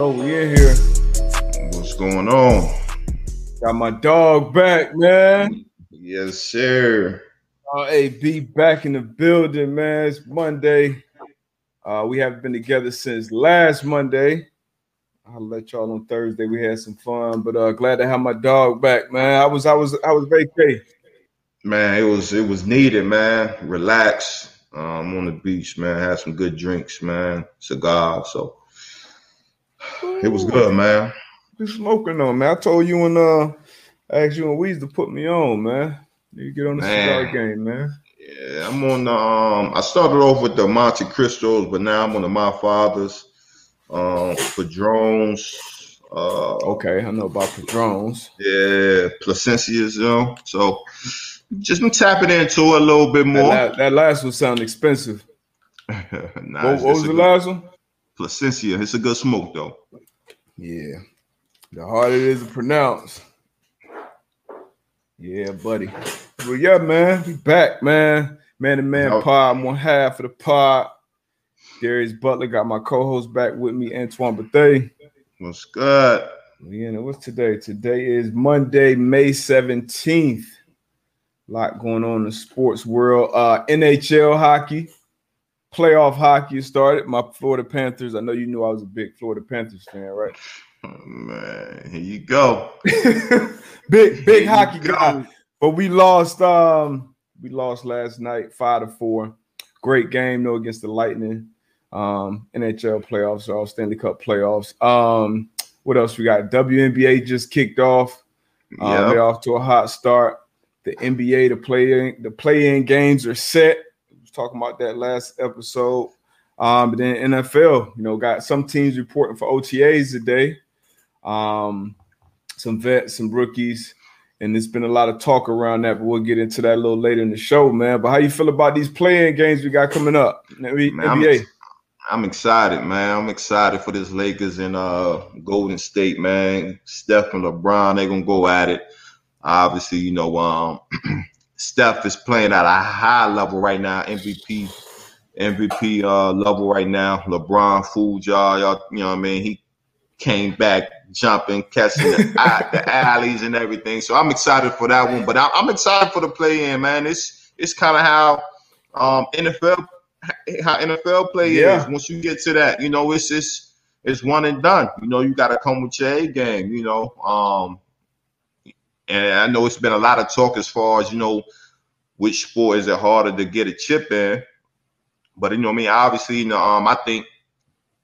Oh, we in here. What's going on? Got my dog back, man. Yes, sir. Uh, AB back in the building, man. It's Monday. Uh, we haven't been together since last Monday. I'll let y'all on Thursday. We had some fun, but uh, glad to have my dog back, man. I was, I was, I was vacay. Man, it was it was needed, man. Relax. Um, on the beach, man. Had some good drinks, man. Cigar. So it was good, man. You smoking on, man. I told you and uh I asked you and Weez to put me on, man. You get on the Man. cigar game, man. Yeah, I'm on the um I started off with the Monte Cristos, but now I'm on the My Father's um Padrones, uh Okay, I know about the drones. yeah, Placencias, you know. So just been tapping into it a little bit That, more. la- that last one sounded expensive. Nah, what what was the good- last one? Placencia, it's a good smoke though. Yeah. The harder it is to pronounce. Yeah, buddy. Well, yeah, man. We back, man. Man to man Yep. pod. I'm one half of the pod. Darius Butler got my co-host back with me, Antoine Bethea. What's good? Yeah. What's today? Today is Monday, May 17th. A lot going on in the sports world. Uh NHL hockey, playoff hockey started. My Florida Panthers. I know you knew I was a big Florida Panthers fan, right? Oh, man, here you go. big big Here hockey guy. But we lost um we lost last night five to four. Great game though against the Lightning. Um NHL playoffs or All Stanley Cup playoffs. Um what else we got? WNBA just kicked off. Um, Yeah. they're off to a hot start. The NBA, the play the play-in games are set. Talking about that last episode. Um, but then NFL, you know, got some teams reporting for OTAs today. Um, some vets, some rookies, and there's been a lot of talk around that, but we'll get into that a little later in the show, man. But how you feel about these playing games we got coming up? the Man, I'm, NBA. I'm excited, man. I'm excited for this Lakers and uh Golden State, man. Steph and LeBron, they're gonna go at it. Obviously, you know, um Steph is playing at a high level right now, MVP, MVP uh level right now. LeBron fooled y'all, y'all, you know what I mean? He came back jumping, catching the, eye- the alleys and everything. So I'm excited for that one. But I'm, I'm excited for the play in, man. It's it's kind of how um NFL how NFL play Yeah. is. Once you get to that, you know, it's just it's one and done. You know, you got to come with your A game. You know, um, and I know it's been a lot of talk as far as you know, which sport is it harder to get a chip in. But you know, what I mean, obviously, you know, um, I think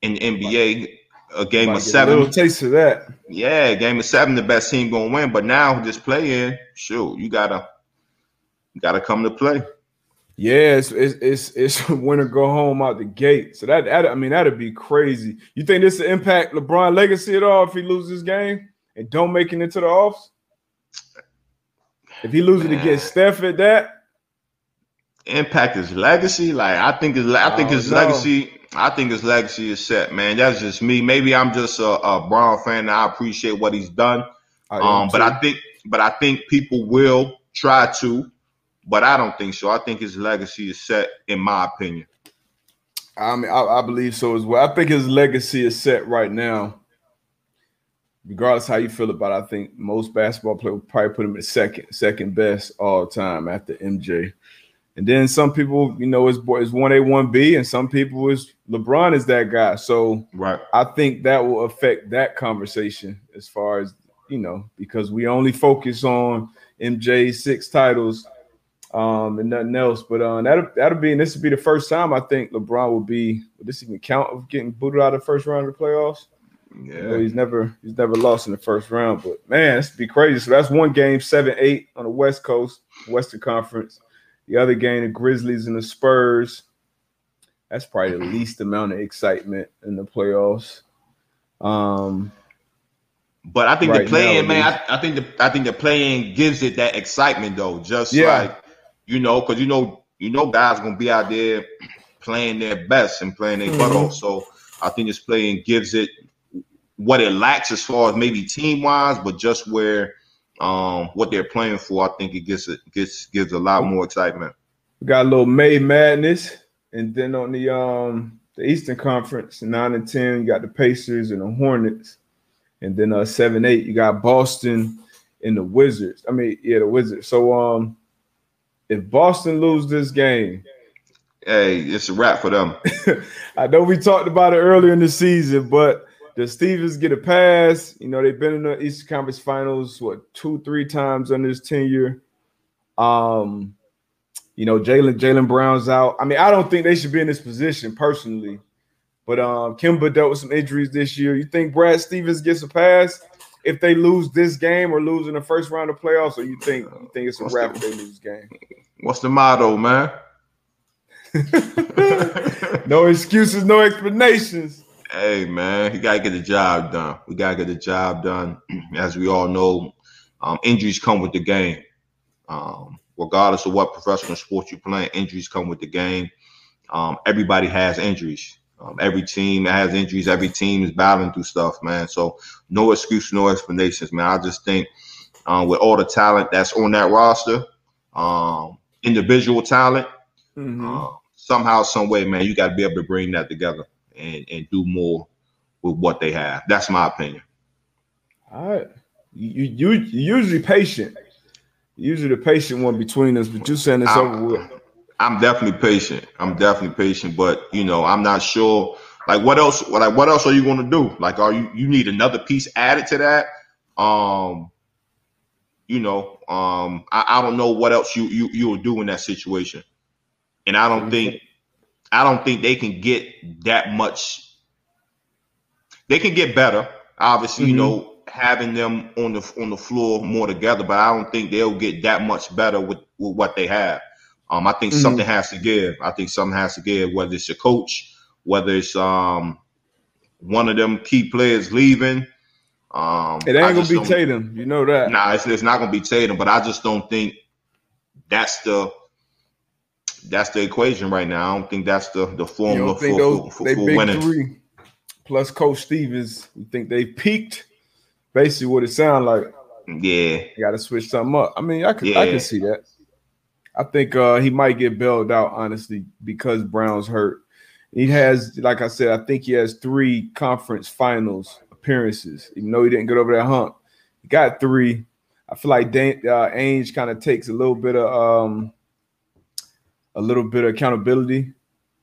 in the NBA, a game of seven, little taste of that. yeah, game of seven, the best team gonna win. But now just play in, shoot, you gotta you gotta come to play. Yeah, it's it's it's, it's win or go home out the gate. So that, that I mean that'd be crazy. You think this will impact LeBron legacy at all if he loses this game and don't make it into the offs? If he loses Man. against Steph at that, Impact his legacy. Like I think his I think Oh, his no. legacy. I think his legacy is set, man. That's just me. Maybe I'm just a, a Brown fan and I appreciate what he's done. I Um, but. I think, but I think people will try to, but I don't think so. I think his legacy is set, in my opinion. I mean, I, I believe so as well. I think his legacy is set right now. Regardless how you feel about it, I think most basketball players would probably put him at second, second best all time after MJ. And then some people, you know, it's it's one A, one B, and some people is LeBron is that guy. So Right. I think that will affect that conversation as far as you know, because we only focus on MJ's six titles um, and nothing else. But uh, that'll that'll be and this will be the first time I think LeBron will be. Will this even count of getting booted out of the first round of the playoffs? You know, Yeah. he's never he's never lost in the first round. But man, this would be crazy. So that's one game, seven eight on the West Coast, Western Conference. The other game, the Grizzlies and the Spurs. That's probably the least amount of excitement in the playoffs. Um, But I think Right the playing, man. I, I think the I think the playing gives it that excitement though. Just Yeah. like you know, because you know, you know, guys gonna be out there playing their best and playing their butt Mhm. off. So I think this playing gives it what it lacks as far as maybe team wise, but just where um what they're playing for, I think it gets it gets gives a lot more excitement. we got a little May Madness, and then on the um the Eastern Conference, nine and ten. You got the Pacers and the Hornets, and then uh seven eight. You got Boston and the Wizards. I mean, yeah, the Wizards. So um, if Boston lose this game, hey, it's a wrap for them. I know we talked about it earlier in the season, but the Stevens get a pass? You know, they've been in the Eastern Conference Finals what two, three times under his tenure. Um, you know, Jaylen Jaylen Brown's out. I mean, I don't think they should be in this position personally. But um, Kemba dealt with some injuries this year. You think Brad Stevens gets a pass if they lose this game or lose in the first round of playoffs, or you think you think it's a what's wrap the, if they lose game? What's the motto, man? no excuses, no explanations. Hey man, you gotta get the job done. We gotta get the job done. As we all know, um, injuries come with the game. Um, regardless of what professional sport you're playing, injuries come with the game. Um, everybody has injuries. Um, every team has injuries. Every team is battling through stuff, man. So no excuse, no explanations, man. I just think um, with all the talent that's on that roster, um, individual talent, mm-hmm. uh, somehow, some way, man, you got to be able to bring that together and and do more with what they have. That's my opinion. All right, you you usually patient usually the patient one between us, but you saying it's I'm, over with. I'm definitely patient. I'm definitely patient, but you know, I'm not sure. Like, what else? Like, what else are you going to do? Like, are you you need another piece added to that? Um, you know, um, I, I don't know what else you you you'll do in that situation, and I don't think I don't think they can get that much. They can get better, obviously. Mm-hmm. You know, having them on the on the floor more together, but I don't think they'll get that much better with, with what they have. Um, I think mm-hmm. something has to give. I think something has to give, whether it's your coach, whether it's um one of them key players leaving. Um, it ain't gonna be Tatum, you know that. Nah, it's, it's not gonna be Tatum, but I just don't think that's the that's the equation right now. I don't think that's the the formula for, those, for, for, for winning. Three plus Coach Stevens, you think they peaked? basically what it sounds like. Yeah, you got to switch something up. I mean, I can yeah. I can see that. I think uh, he might get bailed out honestly because Brown's hurt. He has, like I said, I think he has three conference finals appearances. Even though he didn't get over that hump, he got three. I feel like Dan, uh, Ainge kind of takes a little bit of um, a little bit of accountability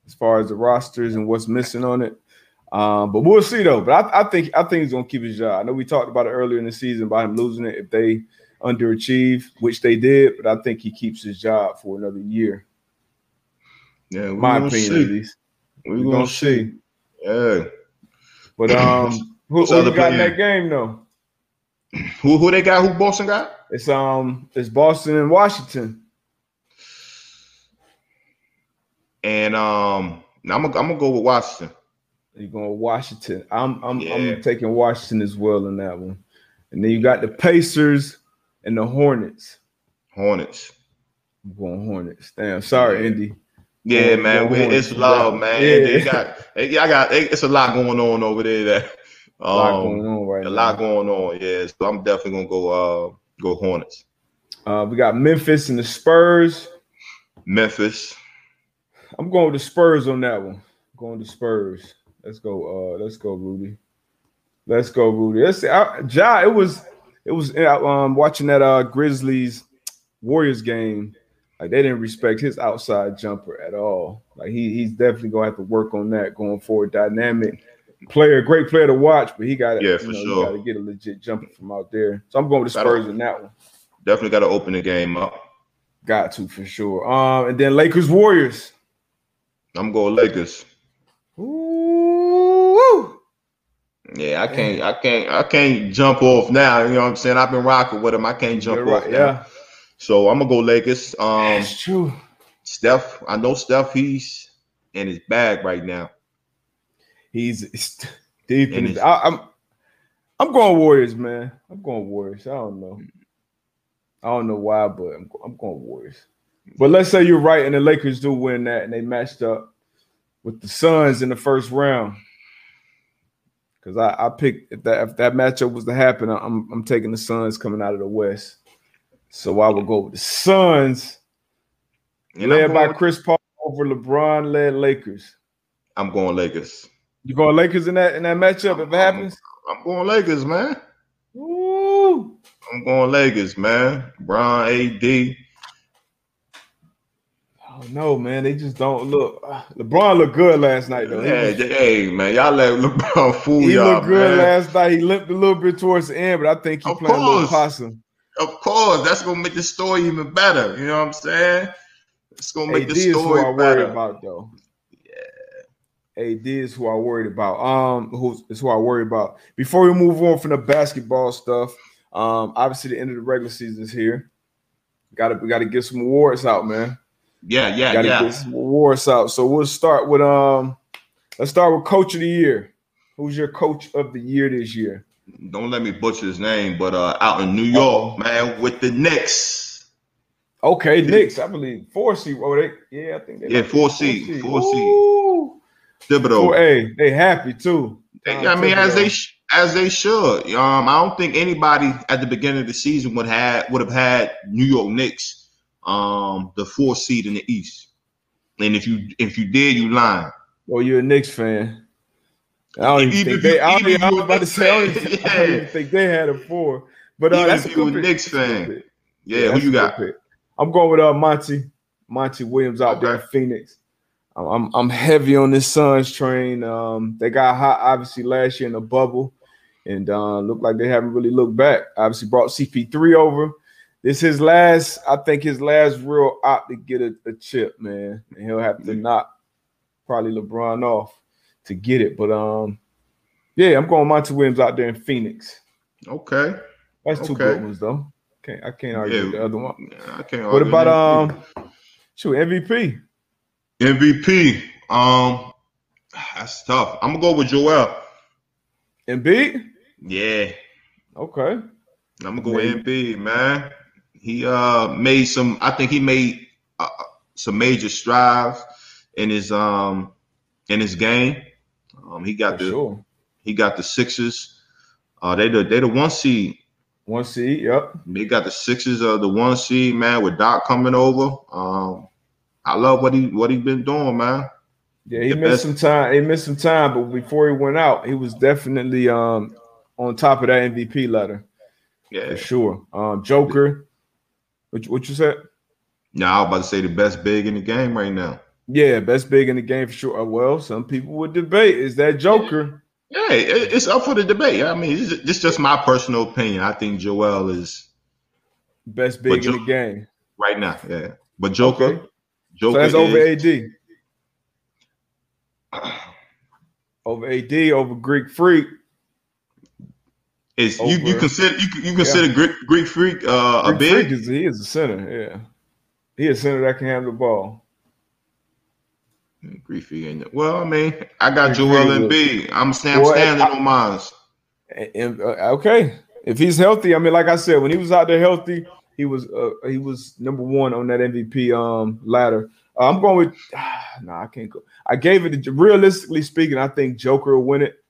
as far as the rosters and what's missing on it. Um, but we'll see though. But I, I, think I think he's gonna keep his job. I know we talked about it earlier in the season about him losing it if they underachieve, which they did. But I think he keeps his job for another year. Yeah, my opinion see. at least. We're, we're gonna, gonna see. see. Yeah. But um, who, who got in that game though? Who who they got? Who Boston got? It's um it's Boston and Washington. And um, I'm gonna I'm gonna go with Washington. You're going Washington. I'm I'm yeah. I'm taking Washington as well in that one. And then you got the Pacers and the Hornets. Hornets. I'm going Hornets. Damn, sorry, Indy. Yeah, man, it's love, man. Yeah. They got, I got, it's a lot going on over there. That um, a lot going on right A now. lot going on. Yeah, so I'm definitely gonna go, uh, go Hornets. Uh, we got Memphis and the Spurs. Memphis. I'm going to Spurs on that one. I'm going to Spurs. Let's go. Uh, let's go, Rudy. Let's go, Rudy. Let's see. I, ja, it was it was uh, um watching that uh Grizzlies Warriors game. Like they didn't respect his outside jumper at all. Like he he's definitely gonna have to work on that going forward. Dynamic player, great player to watch, but he got to yeah for know, sure. Got to get a legit jumper from out there. So I'm going with the Spurs in that one. Definitely got to open the game up. Got to for sure. Um, and then Lakers Warriors. I'm going Lakers. Ooh. Yeah, I can't, I can't, I can't jump off now. You know what I'm saying? I've been rocking with him. I can't jump You're off right, now. Yeah. So I'm gonna go Lakers. Um, That's true. Steph, I know Steph. He's in his bag right now. He's deep in his. I, I'm, I'm going Warriors, man. I'm going Warriors. I don't know. I don't know why, but I'm, I'm going Warriors. But let's say you're right, and the Lakers do win that, and they matched up with the Suns in the first round. Because I, I picked if that if that matchup was to happen, I'm I'm taking the Suns coming out of the West. So I will go with the Suns, led by Chris Paul over LeBron led Lakers. I'm going Lakers. You going Lakers in that in that matchup if it happens? I'm going Lakers, man. Woo! I'm going Lakers, man. Bron, AD. Oh no, man! They just don't look. LeBron looked good last night, though. Hey, was, hey, man, y'all let LeBron fool he y'all. He looked good man. last night. He limped a little bit towards the end, but I think he playing a little possum. Of course, that's gonna make the story even better. You know what I'm saying? It's gonna make AD the story is who I better. about, though. Yeah, AD is who I worried about. Um, who is who I worry about. Before we move on from the basketball stuff, um, obviously the end of the regular season is here. Got to we got to get some awards out, man. Yeah, yeah, Gotta yeah. Get some awards out. So we'll start with um. Let's start with coach of the year. Who's your coach of the year this year? Don't let me butcher his name, but uh, out in New York, Uh-oh. man, with the Knicks. Okay, Knicks, I believe four seed. Oh, they yeah, I think they yeah, four seed, four seed. Thibodeau. Hey, they happy too. They, I mean, Thibodeau. as they as they should. Um, I don't think anybody at the beginning of the season would have would have had New York Knicks um the fourth seed in the East. And if you if you did, you lying. Well, you're a Knicks fan. I don't even, even think they. I, don't, I was about to say. I don't, yeah. I don't even think they had a four. But uh, even that's if you a Knicks fan. Yeah, yeah, who you got? Pick. I'm going with uh Monty Monty Williams out okay. there in Phoenix. I'm I'm heavy on this Suns train. Um, they got hot obviously last year in the bubble, and uh, look like they haven't really looked back. Obviously brought CP3 over. This his last, I think his last real op to get a, a chip, man. And he'll have to knock probably LeBron off to get it. But um, yeah, I'm going Monty Williams out there in Phoenix. Okay. That's two okay. good ones though. Can't I can't argue yeah, the other one. I can't what about um shoot MVP? MVP. Um that's tough. I'm gonna go with Joel. Embiid? Yeah. Okay. I'm gonna go with Embiid, man. He uh made some. I think he made uh, some major strides in his um in his game. Um, he got For the sure. he got the Sixers. Uh, they the they the one seed. One seed. Yep. They got the sixes of the one seed man with Doc coming over. Um, I love what he what he been doing, man. Yeah, he the missed best. some time. He missed some time, but before he went out, he was definitely um on top of that MVP ladder. Yeah, for sure. Um, Joker, what, what you said? No, I was about to say the best big in the game right now. Yeah, best big in the game for sure. Uh, well, some people would debate is that Joker. Yeah, it's up for the debate. I mean, this is just my personal opinion. I think Joel is best big in the game right now. Yeah, but Joker, okay. Joker so that's over AD. over AD over Greek Freak. Is you, you consider you, you consider yeah. Greek, Greek Freak uh, Greek a big? Freak is, he is a center. Yeah, he is a center that can handle the ball. Greek Freak well. I mean, I got Greek Joel Embiid. I'm I'm well, standing I, on mine. And, uh, okay, if he's healthy, I mean, like I said, when he was out there healthy, he was uh, he was number one on that MVP um ladder. Uh, I'm going with no, nah, I can't go. I gave it realistically speaking, I think Joker will win it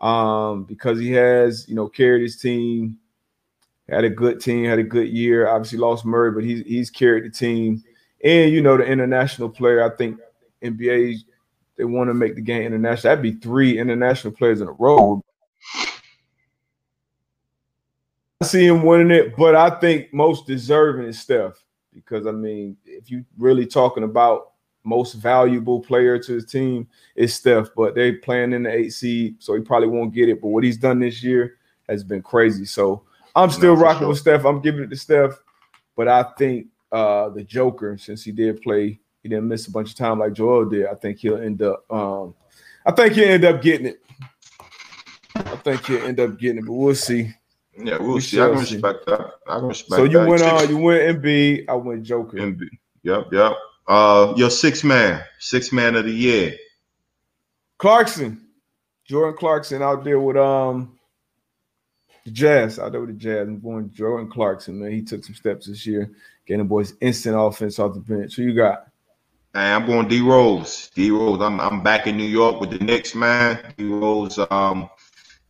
um, because he has, you know, carried his team, had a good team, had a good year. Obviously lost Murray, but he's he's carried the team. And you know, the international player, I think NBA they want to make the game international. That'd be three international players in a row. I see him winning it, but I think most deserving is Steph because I mean, if you really talking about most valuable player to his team is Steph, but they playing in the eight seed, so he probably won't get it. But what he's done this year has been crazy. So I'm still no, rocking sure. with Steph. I'm giving it to Steph, but I think uh, the Joker, since he did play, he didn't miss a bunch of time like Joel did. I think he'll end up. Um, I think he'll end up getting it. I think he'll end up getting it, but we'll see. Yeah, we'll we see. I can respect that. I can respect so you that. went on. Uh, you went Embiid. I went Joker. Embiid. Yep, yep. Uh, your six man, six man of the year. Clarkson, Jordan Clarkson out there with um the Jazz, out there with the Jazz. I'm going Jordan Clarkson, man. He took some steps this year, getting the boys instant offense off the bench. Who you got? Hey, I'm going D Rose. D Rose. I'm I'm back in New York with the Knicks, man. D Rose. Um,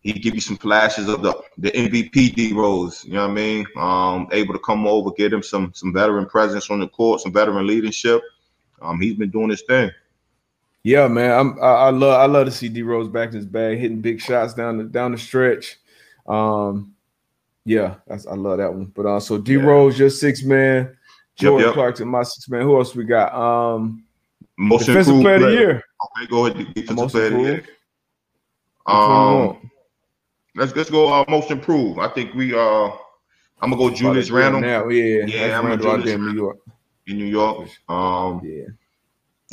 he give you some flashes of the the MVP D Rose. You know what I mean? Um, able to come over, get him some some veteran presence on the court, some veteran leadership. Um, he's been doing his thing. Yeah, man. I'm I, I, love I love to see D Rose back in his bag, hitting big shots down the down the stretch. Um, yeah, I love that one. But uh, so D Rose, your six man, Jordan yep, yep. Clarkson, my six man. Who else we got? Um, most defensive player, player of the year. Okay, go ahead. Defensive most player of the year. Um, let's let's go. Uh, most improved. I think we. Uh, I'm gonna go Julius Randle. Now, yeah, yeah. I'm gonna go in New York. In New York. Um, yeah.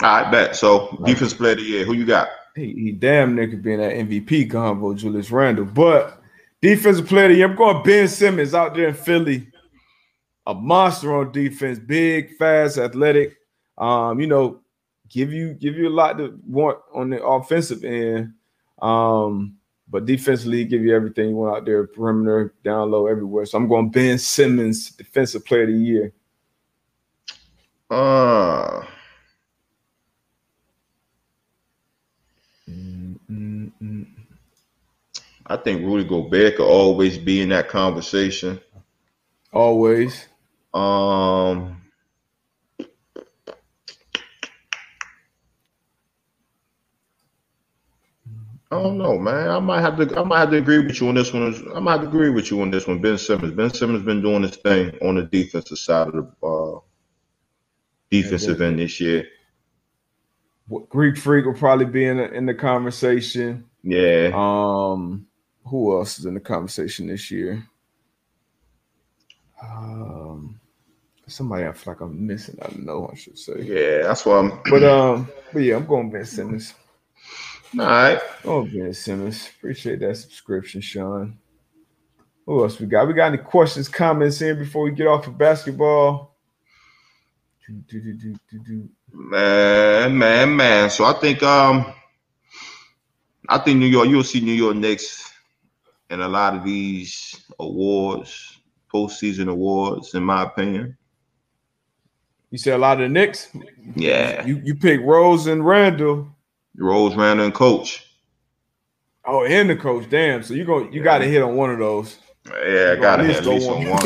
All right, bet. So right. defense player of the year. Who you got? He, he damn near could be in that MVP convo, Julius Randle. But defensive player of the year, I'm going Ben Simmons out there in Philly. A monster on defense, big, fast, athletic. Um, you know, give you give you a lot to want on the offensive end. Um, but defensively, give you everything you want out there, perimeter, down low, everywhere. So I'm going Ben Simmons, defensive player of the year. Uh I think Rudy Gobert could always be in that conversation. Always. Um, I don't know, man. I might have to. I might have to agree with you on this one. I might have to agree with you on this one. Ben Simmons. Ben Simmons been doing his thing on the defensive side of the uh, defensive end this year. Greek Freak will probably be in the, in the conversation. Yeah. Um, who else is in the conversation this year? Um, somebody I feel like I'm missing. I know I should say. Yeah, that's why I'm. But um, but yeah, I'm going Ben Simmons. All right. Oh, Ben Simmons. Appreciate that subscription, Sean. Who else we got? We got any questions, comments in before we get off of basketball? Do, do, do, man, man, man. So I think um I think New York, you'll see New York Knicks in a lot of these awards, postseason awards, in my opinion. You say a lot of the Knicks? Yeah. You you pick Rose and Randle. Rose, Randle, and Coach. Oh, and the coach. Damn. So you go you yeah. gotta hit on one of those. Yeah, I gotta hit at least on one.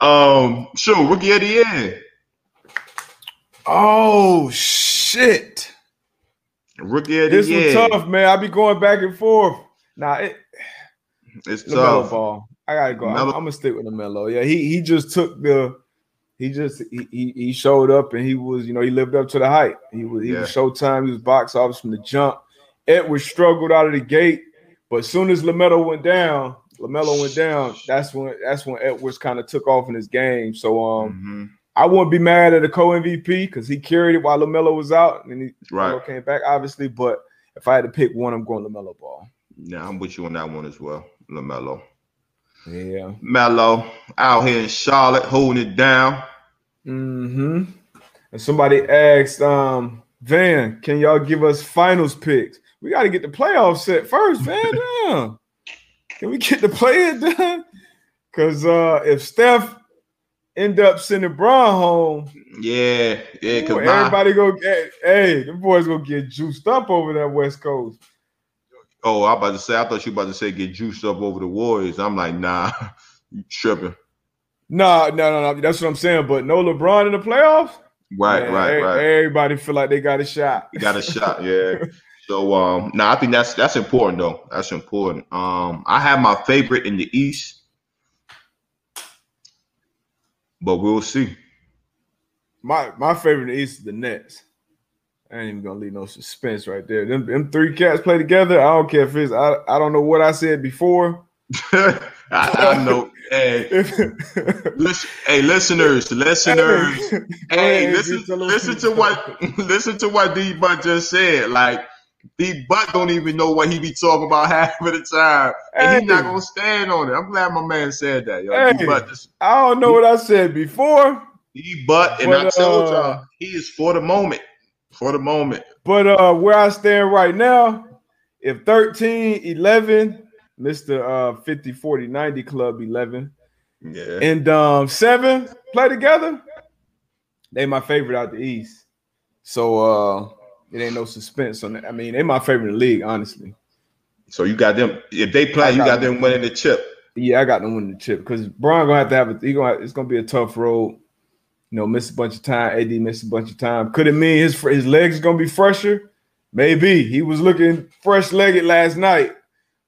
um, sure, rookie at the end. Oh shit. Rookie the this year. This was tough, man. I be going back and forth. Nah, it, it's tough. Ball. I gotta go. I'm, I'm, gonna stick with the Melo. Yeah, he he just took the. He just he, he, he showed up and he was you know he lived up to the hype. He was he yeah. was Showtime. He was box office from the jump. Edwards struggled out of the gate, but as soon as Lamelo went down, Lamelo went down. That's when that's when Edwards kind of took off in his game. So um. Mm-hmm I wouldn't be mad at a co MVP because he carried it while Lamelo was out, and he right. came back obviously. But if I had to pick one, I'm going Lamelo Ball. Yeah, I'm with you on that one as well, Lamelo. Yeah, Mello out here in Charlotte holding it down. Hmm. And somebody asked, um, Van, can y'all give us finals picks? We got to get the playoffs set first, Van. Damn. Can we get the play it done? Because uh, if Steph end up sending Bron home. Yeah, yeah. Cause everybody go get hey, the boys gonna get juiced up over that West Coast. Oh, I about to say, I thought you about to say get juiced up over the Warriors. I'm like, nah, you tripping. Nah, no, no, no. That's what I'm saying. But no LeBron in the playoffs. Right, Man, right, right. Everybody feel like they got a shot. got a shot, yeah. so um, now I think that's that's important though. That's important. Um, I have my favorite in the East but we'll see. My my favorite in the East is the Nets. I ain't even gonna leave no suspense right there. Them, them three cats play together. I don't care if it's I, I don't know what I said before. I, I, know. Hey, listen, hey, listeners, listeners. Hey, hey listen, listen to what listen to what D Butt just said. Like D Butt don't even know what he be talking about half of the time, and hey. he's not gonna stand on it. I'm glad my man said that. Yo. Hey, just, I don't know he, what I said before. D Butt, and but, I told uh, y'all he is for the moment. For the moment. But uh where I stand right now, if 13, 11, Mr. Uh 50, 40, 90 Club 11, yeah, and um seven play together, they my favorite out the East. So uh it ain't no suspense on that. I mean, they my favorite league, honestly. So you got them. If they play, got you got them, them winning the chip. Yeah, I got them winning the chip because Bron gonna have to have a. He gonna. Have, it's gonna be a tough road. you know, miss a bunch of time. AD missed a bunch of time. Could it mean his his legs gonna be fresher? Maybe he was looking fresh legged last night,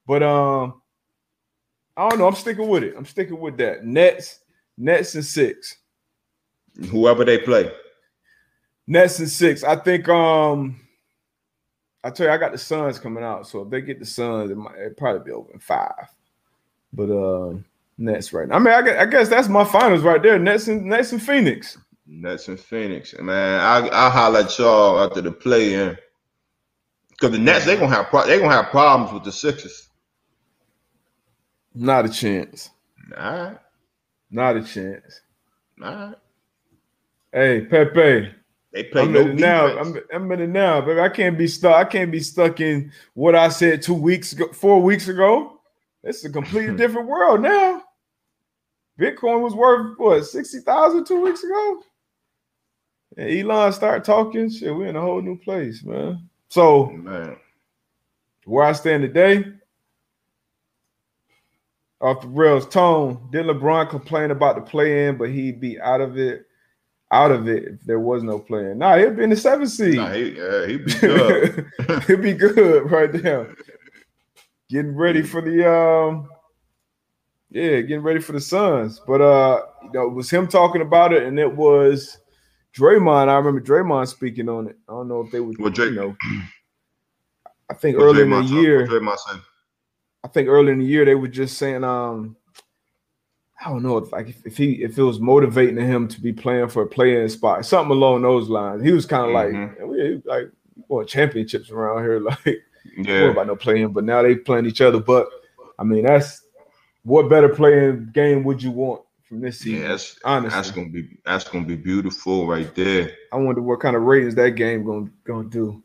but um, I don't know. I'm sticking with it. I'm sticking with that. Nets, Nets and six. Whoever they play. Nets and six. I think um I tell you, I got the Suns coming out. So if they get the Suns, it might it'd probably be over in five. But uh Nets right now. I mean, I guess, I guess that's my finals right there. Nets and Nets and Phoenix. Nets and Phoenix. Man, I I holler at y'all after the play in. Because the Nets, they gonna have pro- they gonna have problems with the Sixers. Not a chance. All right. Not a chance. All right. Hey, Pepe. They play I'm no in now. I'm, I'm in it now, baby. I can't be stuck. I can't be stuck in what I said two weeks ago, four weeks ago. It's a completely different world now. Bitcoin was worth what sixty thousand two weeks ago. And Elon started talking. Shit, we're in a whole new place, man. So Man. where I stand today, off the rails tone, did LeBron complain about the play in, but he'd be out of it, out of it if there was no play in. Nah, he'd be in the seventh seed. Nah, he, yeah, he be good. He'd be good right there. Getting ready for the um yeah, getting ready for the Suns. But uh you know, it was him talking about it, and it was Draymond. I remember Draymond speaking on it. I don't know if they would well, Dray- you know. I think What early in the Draymond talk- year, what Draymond say? I think early in the year they were just saying, um, I don't know if like if, if he if it was motivating him to be playing for a playing spot, something along those lines. He was kind of Mhm. like, we like want championships around here, like Yeah. about no playing, but now they playing each other. But I mean, that's what better playing game would you want from this season? Yeah, that's, honestly, that's gonna be that's gonna be beautiful right there. I wonder what kind of ratings that game gonna gonna do.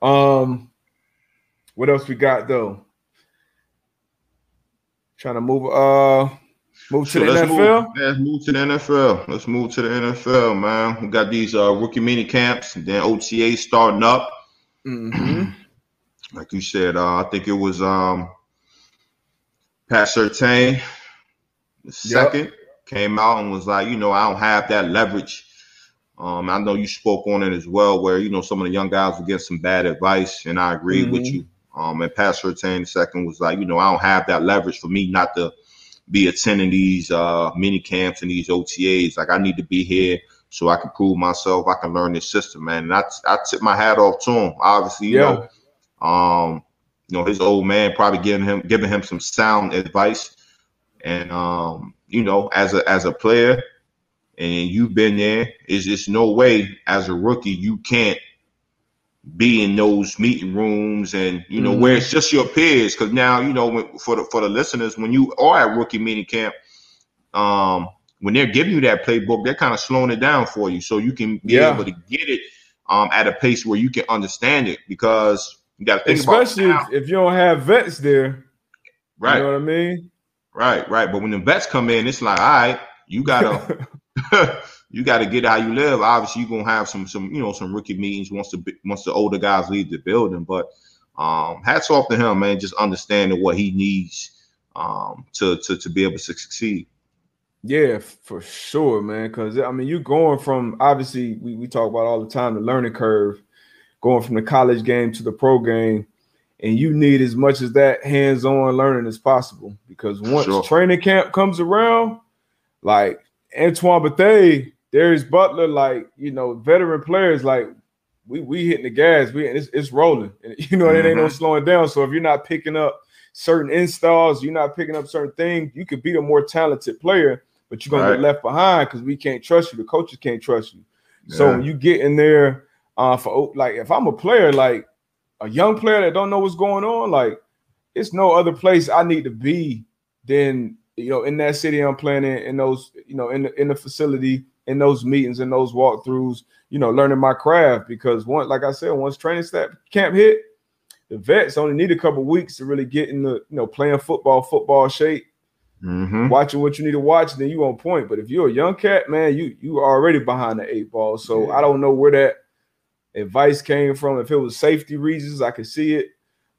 Um, what else we got though? Trying to move uh move to So the let's NFL. move, let's move to the NFL. Let's move to the NFL, man. We got these uh, rookie mini camps then OTA starting up. Mhm. Like you said, uh, I think it was um, Pat Surtain, the second, came out and was like, you know, I don't have that leverage. Um, I know you spoke on it as well, where you know some of the young guys would get some bad advice, and I agree with Mhm. you. Um, and Pat Surtain, the second, was like, you know, I don't have that leverage for me not to be attending these uh, mini camps and these OTAs. Like, I need to be here so I can prove myself. I can learn this system, man. And I, I tip my hat off to him. Obviously, you Yeah. know, um, you know, his old man probably giving him giving him some sound advice. And um, you know, as a as a player, and you've been there, is just no way as a rookie you can't be in those meeting rooms and you know Mhm. where it's just your peers. Because now you know for the for the listeners, when you are at rookie meeting camp, um, when they're giving you that playbook, they're kind of slowing it down for you, so you can be Yeah. able to get it um at a pace where you can understand it. Because you got to think Especially about if, if you don't have vets there. right. You know what I mean? Right, right. But when the vets come in, it's like, all right, you gotta you gotta get how you live. Obviously, you're gonna have some some you know some rookie meetings once the once the older guys leave the building. But um hats off to him, man, just understanding what he needs um to to to be able to succeed. Yeah, for sure, man. Because I mean, you're going from obviously we, we talk about all the time the learning curve, going from the college game to the pro game, and you need as much as that hands-on learning as possible. Because once Sure. training camp comes around, like Antoine Bethea, Darius Butler, like you know, veteran players, like we we hitting the gas, we it's, it's rolling. And, you know, it ain't no Mhm. slowing down. So if you're not picking up certain installs, you're not picking up certain things, you could be the more talented player, but you're gonna Right. get left behind because we can't trust you. The coaches can't trust you. So when you get in there, uh, for like if I'm a player, like a young player that don't know what's going on, like it's no other place I need to be than you know in that city I'm playing in, in those you know in the in the facility, in those meetings, in those walkthroughs, you know, learning my craft because once, like I said, once training staff camp hit, the vets only need a couple weeks to really get in the you know playing football, football shape Mhm. watching what you need to watch, then you on point. But if you're a young cat, man, you you are already behind the eight ball. So Yeah. I don't know where that advice came from. If it was safety reasons, I could see it.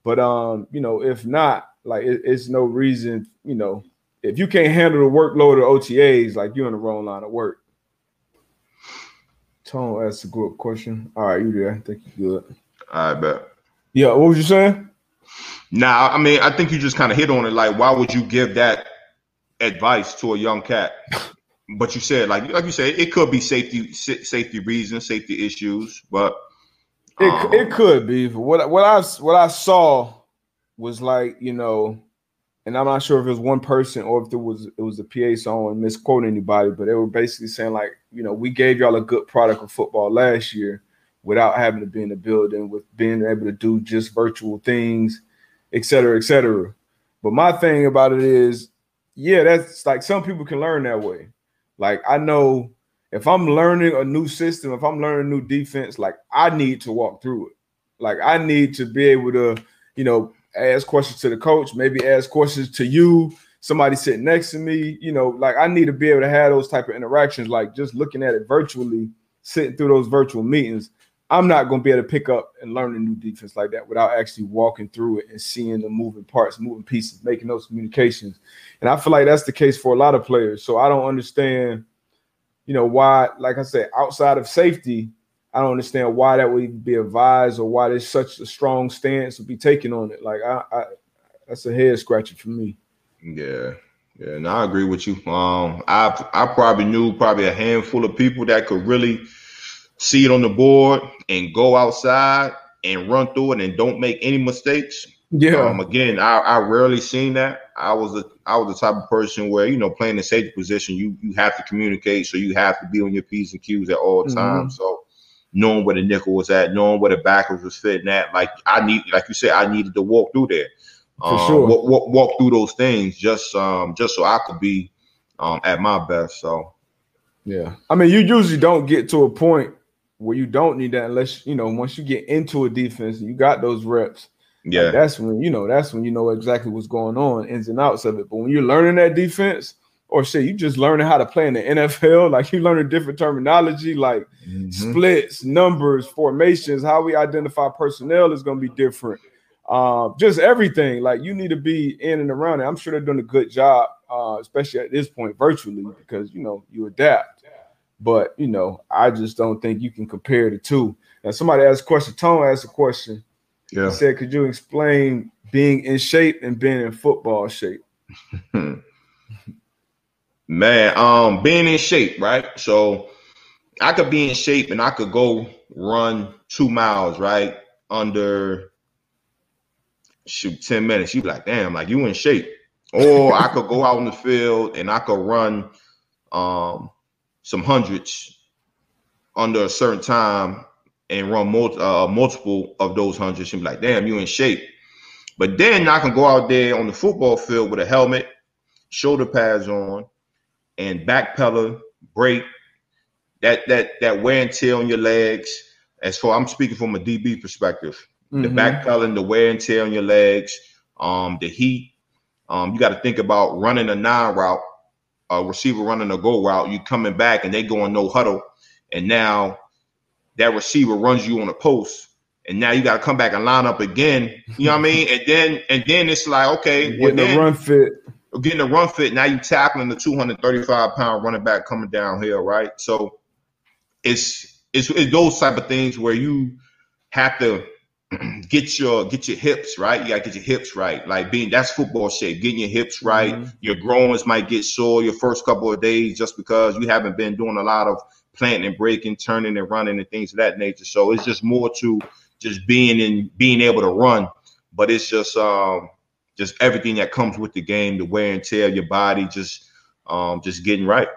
But um, you know, if not, like it, it's no reason, you know, if you can't handle the workload of OTAs, like you're in the wrong line of work. Tone asked a good question. All right, you there? I think you good. I bet. Yeah, what was you saying? Now, I mean, I think you just kind of hit on it. Like, why would you give that advice to a young cat? But you said, like, like you said, it could be safety, safety reasons, safety issues, but um, it it could be. What what I what I saw was like, you know, and I'm not sure if it was one person or if it was it was a PA song and misquoting anybody, but they were basically saying like, you know, we gave y'all a good product of football last year without having to be in the building, with being able to do just virtual things, et cetera, et cetera. But my thing about it is, yeah, that's like some people can learn that way. Like I know if I'm learning a new system, if I'm learning a new defense, like I need to walk through it. Like I need to be able to, you know, ask questions to the coach, maybe ask questions to you, somebody sitting next to me, you know, like I need to be able to have those type of interactions, like just looking at it virtually, sitting through those virtual meetings. I'm not going to be able to pick up and learn a new defense like that without actually walking through it and seeing the moving parts, moving pieces, making those communications. And I feel like that's the case for a lot of players. So I don't understand, you know, why, like I said, outside of safety, I don't understand why that would be advised or why there's such a strong stance to be taken on it. Like I, I that's a head scratcher for me. Yeah. Yeah, and I agree with you. Um, I I probably knew probably a handful of people that could really see it on the board and go outside and run through it and don't make any mistakes. Yeah. Um, again, I, I rarely seen that. I was a I was the type of person where you know playing the safety position, you you have to communicate, so you have to be on your p's and q's at all mm-hmm. times. So knowing where the nickel was at, knowing where the backers was fitting at, like I need, like you said, I needed to walk through there. For um, sure. Walk, walk, walk, through those things just um just so I could be um at my best. So yeah, I mean, you usually don't get to a point where you don't need that unless you know once you get into a defense and you got those reps yeah like that's when you know that's when you know exactly what's going on ins and outs of it but when you're learning that defense or shit you just learning how to play in the nfl like you learning different terminology like mm-hmm. splits numbers formations how we identify personnel is going to be different uh, just everything like you need to be in and around it i'm sure they're doing a good job uh, especially at this point virtually because you know you adapt but you know, I just don't think you can compare the two. Now, somebody asked a question. Tone asked a question. Yeah. He said, "Could you explain being in shape and being in football shape?" Man, um, being in shape, right? So I could be in shape and I could go run two miles, right? Under shoot 10 minutes. You be like, damn, like you in shape. Or I could go out in the field and I could run um some hundreds under a certain time and run multi, uh, multiple of those hundreds and be like, damn, you in shape. But then I can go out there on the football field with a helmet, shoulder pads on, and back pedal, brake, that that that wear and tear on your legs. As for I'm speaking from a DB perspective, mm-hmm. the back pedaling, the wear and tear on your legs, um, the heat. Um, you got to think about running a nine route a receiver running a go route, you coming back and they going no huddle, and now that receiver runs you on a post, and now you got to come back and line up again. You know what I mean? And then and then it's like okay, well, then, run fit, getting a run fit. Now You're tackling the 235 pound running back coming downhill, right? So it's it's, it's those type of things where you have to get your get your hips right. You gotta get your hips right. Like being that's football shape. Getting your hips right. Mm-hmm. Your groins might get sore your first couple of days just because you haven't been doing a lot of planting and breaking, turning and running and things of that nature. So it's just more to just being in being able to run. But it's just um just everything that comes with the game, the wear and tear your body, just um just getting right.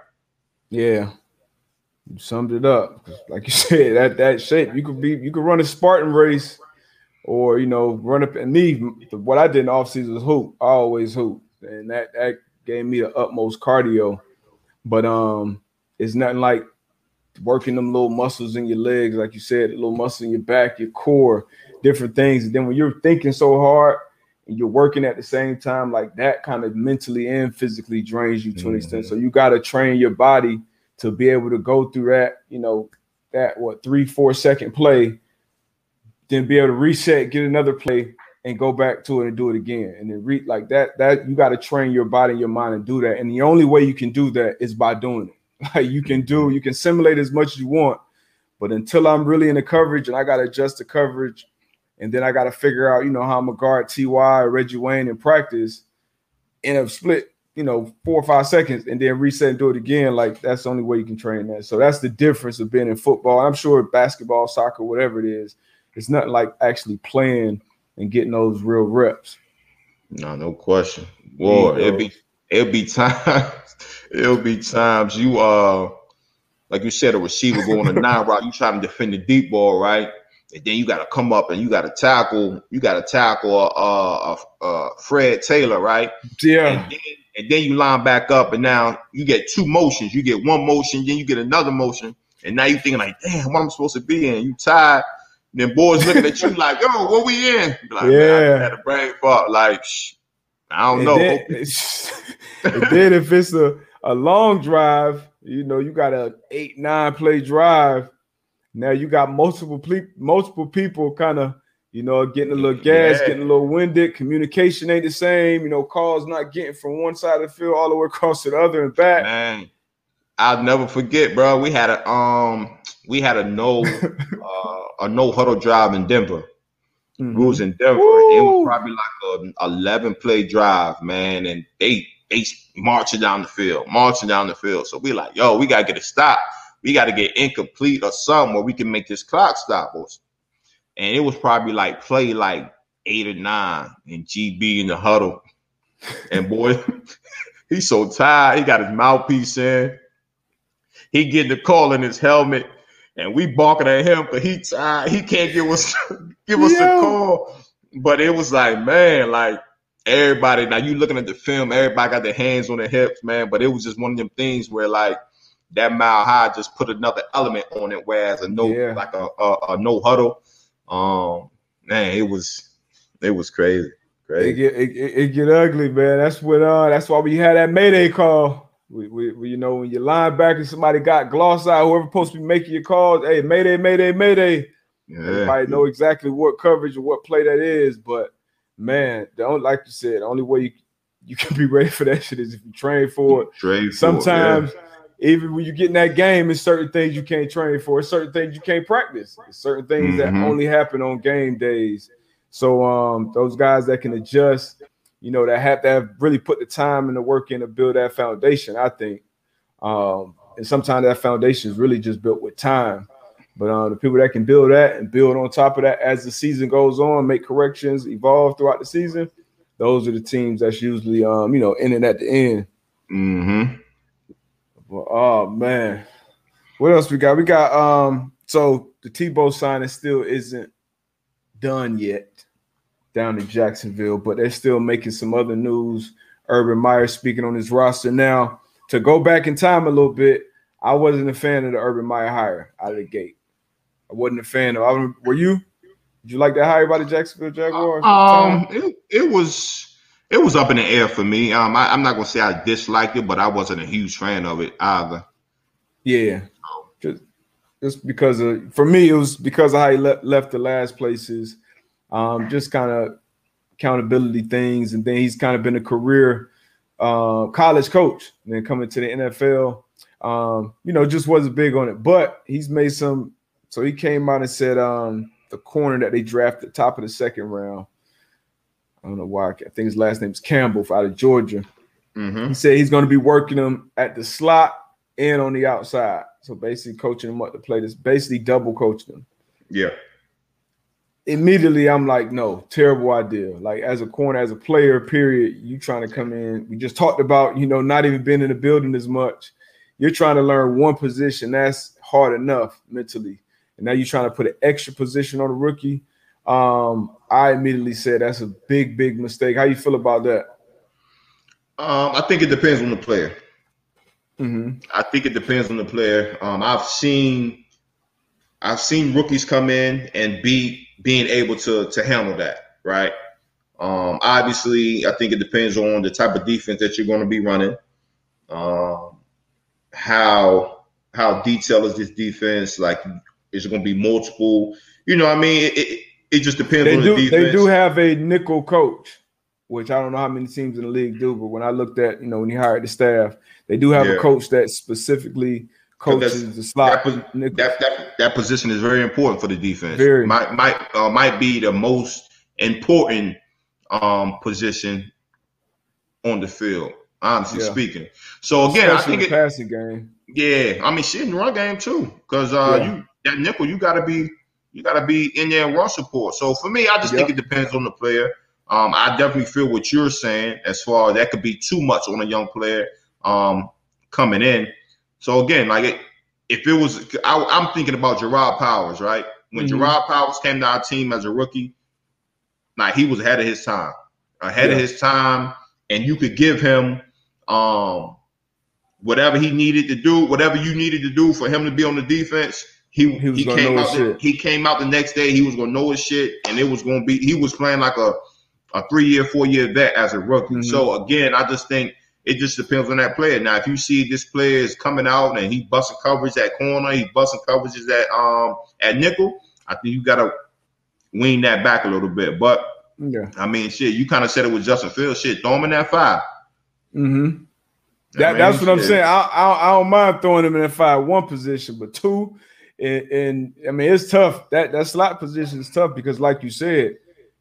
Yeah. You summed it up. Like you said, that that shape. You could be you could run a Spartan race or you know, run up and leave. What I did in off season was hoop. I always hoop, and that that gave me the utmost cardio. But um, it's nothing like working them little muscles in your legs, like you said, a little muscle in your back, your core, different things. And then when you're thinking so hard and you're working at the same time, like that kind of mentally and physically drains you to mm-hmm. an extent. So you got to train your body to be able to go through that, you know, that what three, four second play then be able to reset, get another play, and go back to it and do it again. And then read like that. That you got to train your body and your mind and do that. And the only way you can do that is by doing it. Like you can do, you can simulate as much as you want, But until I'm really in the coverage and I got to adjust the coverage, and then I got to figure out, you know, how I'm gonna guard Ty or Reggie Wayne in practice in a split, you know, four or five seconds, and then reset and do it again. Like that's the only way you can train that. So that's the difference of being in football. I'm sure basketball, soccer, whatever it is, it's nothing like actually playing and getting those real reps. No, no question. Boy, it'll be it'll be times it'll be times you uh like you said a receiver going a nine route, you try to defend the deep ball, right? And then you got to come up and you got to tackle. You got to tackle uh, uh, uh, Fred Taylor, right? Yeah. And then, and then, you line back up, and now you get two motions. You get one motion, then you get another motion, and now you thinking like, "Damn, what am I supposed to be in?" You tired. then boys looking at you like, "Yo, what we in?" Like, yeah. I had a brain fart. Like, shh, I don't and know. Then, and then if it's a a long drive, you know, you got a eight nine play drive now you got multiple ple- multiple people kind of you know getting a little gas, yeah. getting a little winded. Communication ain't the same. You know, calls not getting from one side of the field all the way across to the other and back. Man, I'll never forget, bro. We had a um, we had a no uh, a no huddle drive in Denver. Mm-hmm. We was in Denver. It was probably like an eleven play drive, man, and they they marching down the field, marching down the field. So we like, yo, we gotta get a stop we got to get incomplete or something where we can make this clock stop us. And it was probably like play like eight or nine and GB in the huddle. And boy, he's so tired. He got his mouthpiece in. He getting the call in his helmet, and we barking at him, but he tired. He can't give us give us yeah. a call. But it was like, man, like everybody. Now you looking at the film, everybody got their hands on their hips, man. But it was just one of them things where like that mile high just put another element on it. Whereas a no yeah. like a, a, a, no huddle, um, man, it was it was crazy. Crazy. It get it, it, get ugly, man. That's what uh that's why we had that mayday call. We, we, we you know when your linebacker somebody got gloss out, whoever supposed to be making your calls, hey, mayday, mayday, mayday. Yeah. Everybody know exactly what coverage or what play that is, but man, don't like you said, the only way you, you can be ready for that shit is if you train for it. Train Sometimes it, yeah even when you get in that game, it's certain things you can't train for, it's certain things you can't practice, it's certain things mm-hmm. that only happen on game days. So um, those guys that can adjust, you know, that have to have really put the time and the work in to build that foundation, I think. Um, and sometimes that foundation is really just built with time. But uh, the people that can build that and build on top of that as the season goes on, make corrections, evolve throughout the season, those are the teams that's usually um, you know, in and at the end. Mm-hmm. Well, oh man, what else we got? We got um. So the Tebow signing still isn't done yet down in Jacksonville, but they're still making some other news. Urban Meyer speaking on his roster now. To go back in time a little bit, I wasn't a fan of the Urban Meyer hire out of the gate. I wasn't a fan of. I, were you? Did you like that hire by the Jacksonville Jaguars? Um, it, it was it was up in the air for me. Um, I, am not gonna say I disliked it, but I wasn't a huge fan of it either. Yeah, just just because of for me, it was because he le- left the last places. Um, just kind of accountability things, and then he's kind of been a career uh, college coach, and then coming to the NFL. Um, you know, just wasn't big on it, but he's made some. So he came out and said um, the corner that they drafted top of the second round I don't know why. I think his last name is Campbell out of Georgia. Mm-hmm. He said he's going to be working them at the slot and on the outside. So basically coaching them up to play this, basically double coaching them. Yeah. Immediately, I'm like, no, terrible idea. Like as a corner, as a player, period, you trying to come in. We just talked about, you know, not even being in the building as much. You're trying to learn one position. That's hard enough mentally. And now you're trying to put an extra position on a rookie um, I immediately said that's a big, big mistake. How you feel about that? Um, I think it depends on the player. Mm-hmm. I think it depends on the player. Um, I've seen, I've seen rookies come in and be being able to to handle that, right? Um, obviously, I think it depends on the type of defense that you're going to be running. Um, how how detailed is this defense? Like, is it going to be multiple? You know, I mean, it, it, it just depends they on do, the defense. They do have a nickel coach, which I don't know how many teams in the league do, but when I looked at, you know, when he hired the staff, they do have yeah. a coach that specifically coaches the slot. That, that, that, that, position is very important for the defense. Very might might uh, might be the most important um, position on the field. Honestly yeah. speaking. So again, Especially I think it, passing game. Yeah, I mean, shit in the run game too, because uh, yeah. you that nickel, you got to be you got to be in there and run support. So for me, I just yep. think it depends on the player. Um, I definitely feel what you're saying as far as that could be too much on a young player um, coming in. So again, like it, if it was, I, am thinking about Jerraud Powers, right? When mm-hmm. Jerraud Powers came to our team as a rookie, like he was ahead of his time, ahead yeah. of his time, and you could give him um, whatever he needed to do, whatever you needed to do for him to be on the defense. He he, he came out. The, he came out the next day. He was gonna know his shit, and it was gonna be. He was playing like a a three year, four year vet as a rookie. Mm-hmm. So again, I just think it just depends on that player. Now, if you see this player is coming out and he busting coverage at corner, he busting coverages at um at nickel, I think you gotta wean that back a little bit. But yeah, I mean, shit, you kind of said it with Justin Fields. Shit, throw him in that 5 Mm-hmm. That, that's what I'm saying. I, I, I, don't mind throwing him in that five one position, but two, and, and, I mean it's tough. That that slot position is tough because, like you said,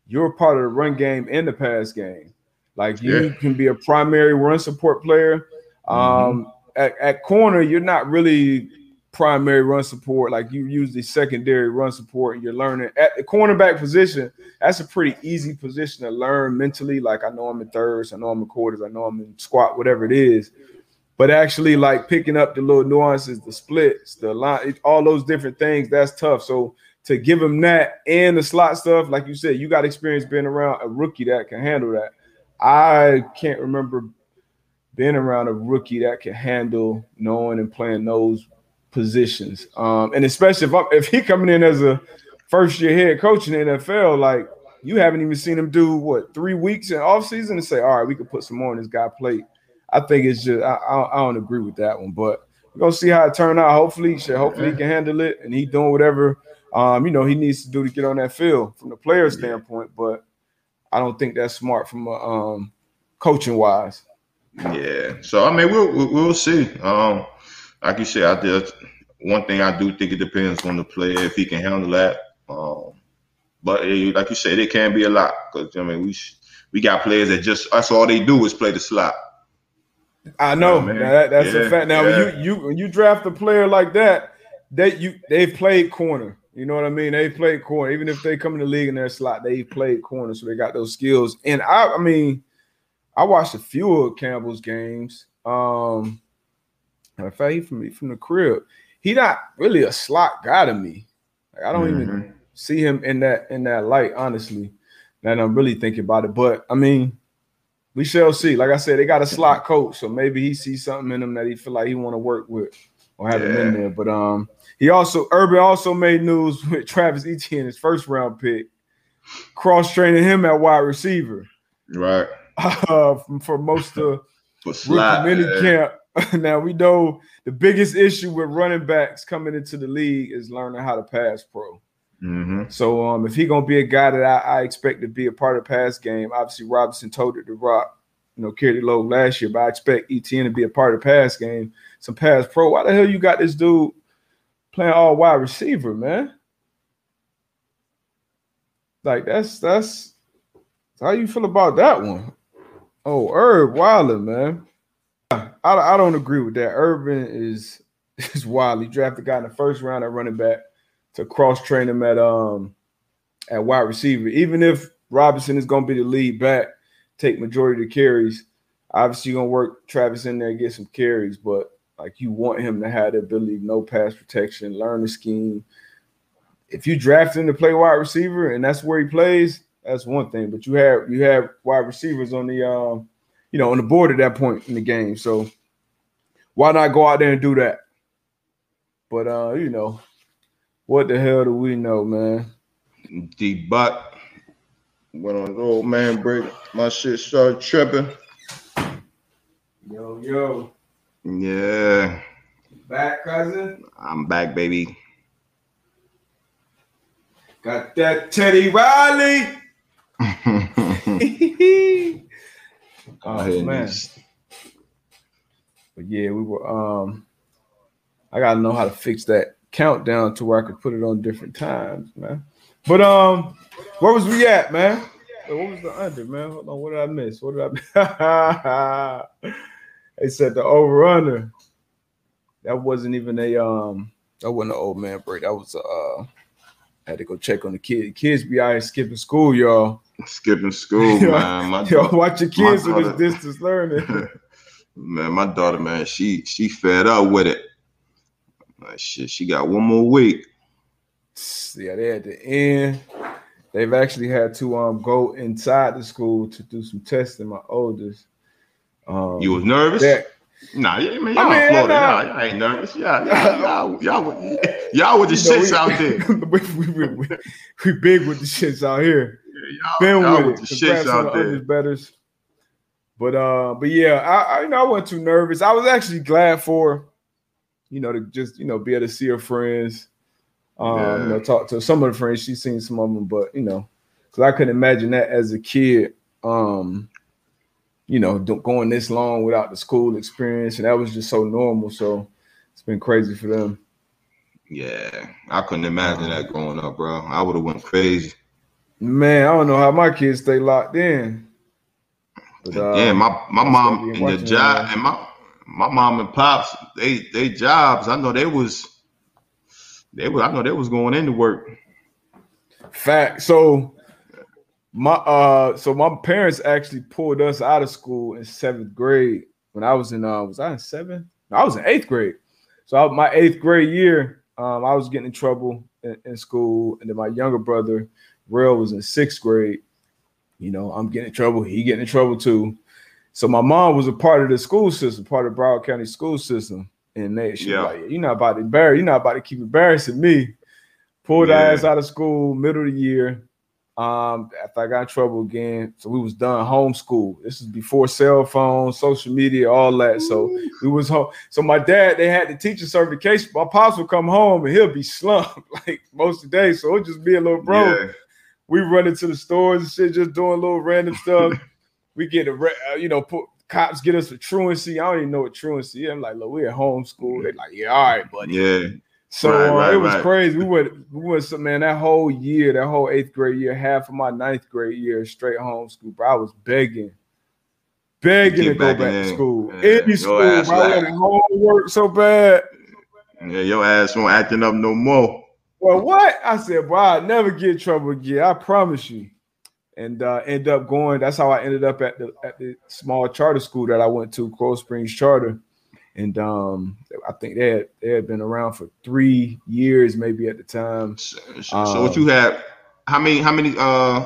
you're part of the run game and the pass game. Like you yeah. can be a primary run support player. Mm-hmm. Um, at, at corner, you're not really primary run support. Like you use the secondary run support, and you're learning at the cornerback position. That's a pretty easy position to learn mentally. Like I know I'm in thirds, I know I'm in quarters, I know I'm in squat, whatever it is. But actually, like picking up the little nuances, the splits, the line, all those different things, that's tough. So to give him that and the slot stuff, like you said, you got experience being around a rookie that can handle that. I can't remember being around a rookie that can handle knowing and playing those positions. Um, and especially if I'm, if he coming in as a first year head coach in the NFL, like you haven't even seen him do what three weeks in off season and say, all right, we could put some more on this guy plate. I think it's just I, I, I don't agree with that one, but we're gonna see how it turn out. Hopefully, shit, hopefully he can handle it and he doing whatever um, you know he needs to do to get on that field from the player standpoint. But I don't think that's smart from a um, coaching wise. Yeah. So I mean, we'll we'll see. Um, like you said, I did one thing. I do think it depends on the player if he can handle that. Um, but it, like you said, it can be a lot because I mean we we got players that just that's all they do is play the slot. I know oh, that, that's yeah, a fact. Now yeah. you you when you draft a player like that, they you they played corner. You know what I mean? They played corner. Even if they come in the league in their slot, they played corner, so they got those skills. And I, I mean, I watched a few of Campbell's games. Um, in fact, he from from the crib. He not really a slot guy to me. Like, I don't mm-hmm. even see him in that in that light, honestly. And I'm really thinking about it. But I mean, we shall see. Like I said, they got a slot coach, so maybe he sees something in him that he feel like he want to work with or have yeah. him in there. But um, he also Urban also made news with Travis Etienne, his first round pick, cross training him at wide receiver. Right. Uh, for most of rookie mini camp. now we know the biggest issue with running backs coming into the league is learning how to pass pro. Mm-hmm. So um, if he gonna be a guy that I, I, expect to be a part of the pass game, obviously Robinson told it to rock, you know, carried the load last year, but I expect Etienne to be a part of the pass game, some pass pro. Why the hell you got this dude playing all wide receiver, man? Like that's that's how you feel about that one. Oh, Herb Wilder, man. I, I don't agree with that. Urban is is wild. He drafted a guy in the first round at running back to cross train him at um at wide receiver. Even if Robinson is going to be the lead back, take majority of the carries. Obviously, you're gonna work Travis in there and get some carries, but like you want him to have the ability, no pass protection, learn the scheme. If you draft him to play wide receiver and that's where he plays, that's one thing. But you have you have wide receivers on the um, you know, on the board at that point in the game. So why not go out there and do that? But uh, you know, what the hell do we know, man? D buck went on the old man break. My shit started tripping. Yo, yo. Yeah. Back, cousin? I'm back, baby. Got that Teddy Riley. oh man. But yeah, we were um I gotta know how to fix that countdown to where I could put it on different times, man. But um, where was we at, man? What was the under, man? Hold on, what did I miss? What did I? they said the over under. That wasn't even a um. That wasn't an old man break. That was uh. I had to go check on the kids. Kids be out here skipping school, y'all. Skipping school, man. My yo, watch your kids with this distance learning. man, my daughter, man, she she fed up with it. Like shit, she got one more week. Yeah, they at the end. They've actually had to um go inside the school to do some testing. My oldest. Um, you was nervous? That, Nah, yeah, man, y'all I mean, Florida. Nah, y'all, ain't nervous. Y'all, y'all, y'all, y'all, y'all with the shits we, out there. we, we, we, we, big with the shits out here. Yeah, y'all, Been y'all with, with the shits out there. Betters. But uh, but yeah, I, I you know I wasn't too nervous. I was actually glad for, you know, to just you know be able to see her friends. Um, yeah. you know, talk to some of the friends. She's seen some of them, but you know, because I couldn't imagine that as a kid. Um, you know, going this long without the school experience, and that was just so normal. So it's been crazy for them. Yeah, I couldn't imagine that growing up, bro. I would have went crazy. Man, I don't know how my kids stay locked in. But, uh, yeah, my my mom and the job and my my mom and pops they they jobs. I know they was they was I know they was going into work. Fact. So my uh so my parents actually pulled us out of school in seventh grade when I was in uh was I in seventh? No, I was in eighth grade. So I, my eighth grade year, um, I was getting in trouble in, in, school, and then my younger brother, Real, was in sixth grade. You know, I'm getting in trouble, he getting in trouble too. So my mom was a part of the school system, part of Broward County school system. And they she yeah. like, You're not about to embarrass, you're not about to keep embarrassing me. Pulled yeah. ass out of school, middle of the year um, after I got in trouble again. So we was done homeschool. This is before cell phones, social media, all that. So we was home. So my dad, they had the teacher certification. My pops would come home and he'll be slumped like most of the day. So it'd just be a little bro. Yeah. We run into the stores and shit, just doing little random stuff. we get a, uh, you know, put cops get us a truancy. I don't even know what truancy is. I'm like, look, we're at home school. They're like, yeah, all right, buddy. Yeah. So right, uh, right, it was right. crazy. We went, we went, some man, that whole year, that whole eighth grade year, half of my ninth grade year, straight homeschool, bro. I was begging, begging to go back in. to school. Yeah, Any school, bro. I had homework so bad. Yeah, your ass won't acting up no more. Well, what? I said, bro, I'll never get in trouble again. I promise you. And uh, end up going. That's how I ended up at the at the small charter school that I went to, Coral Springs Charter and um, I think they had they had been around for three years, maybe at the time. So, so um, what you had? How many? How many? Uh,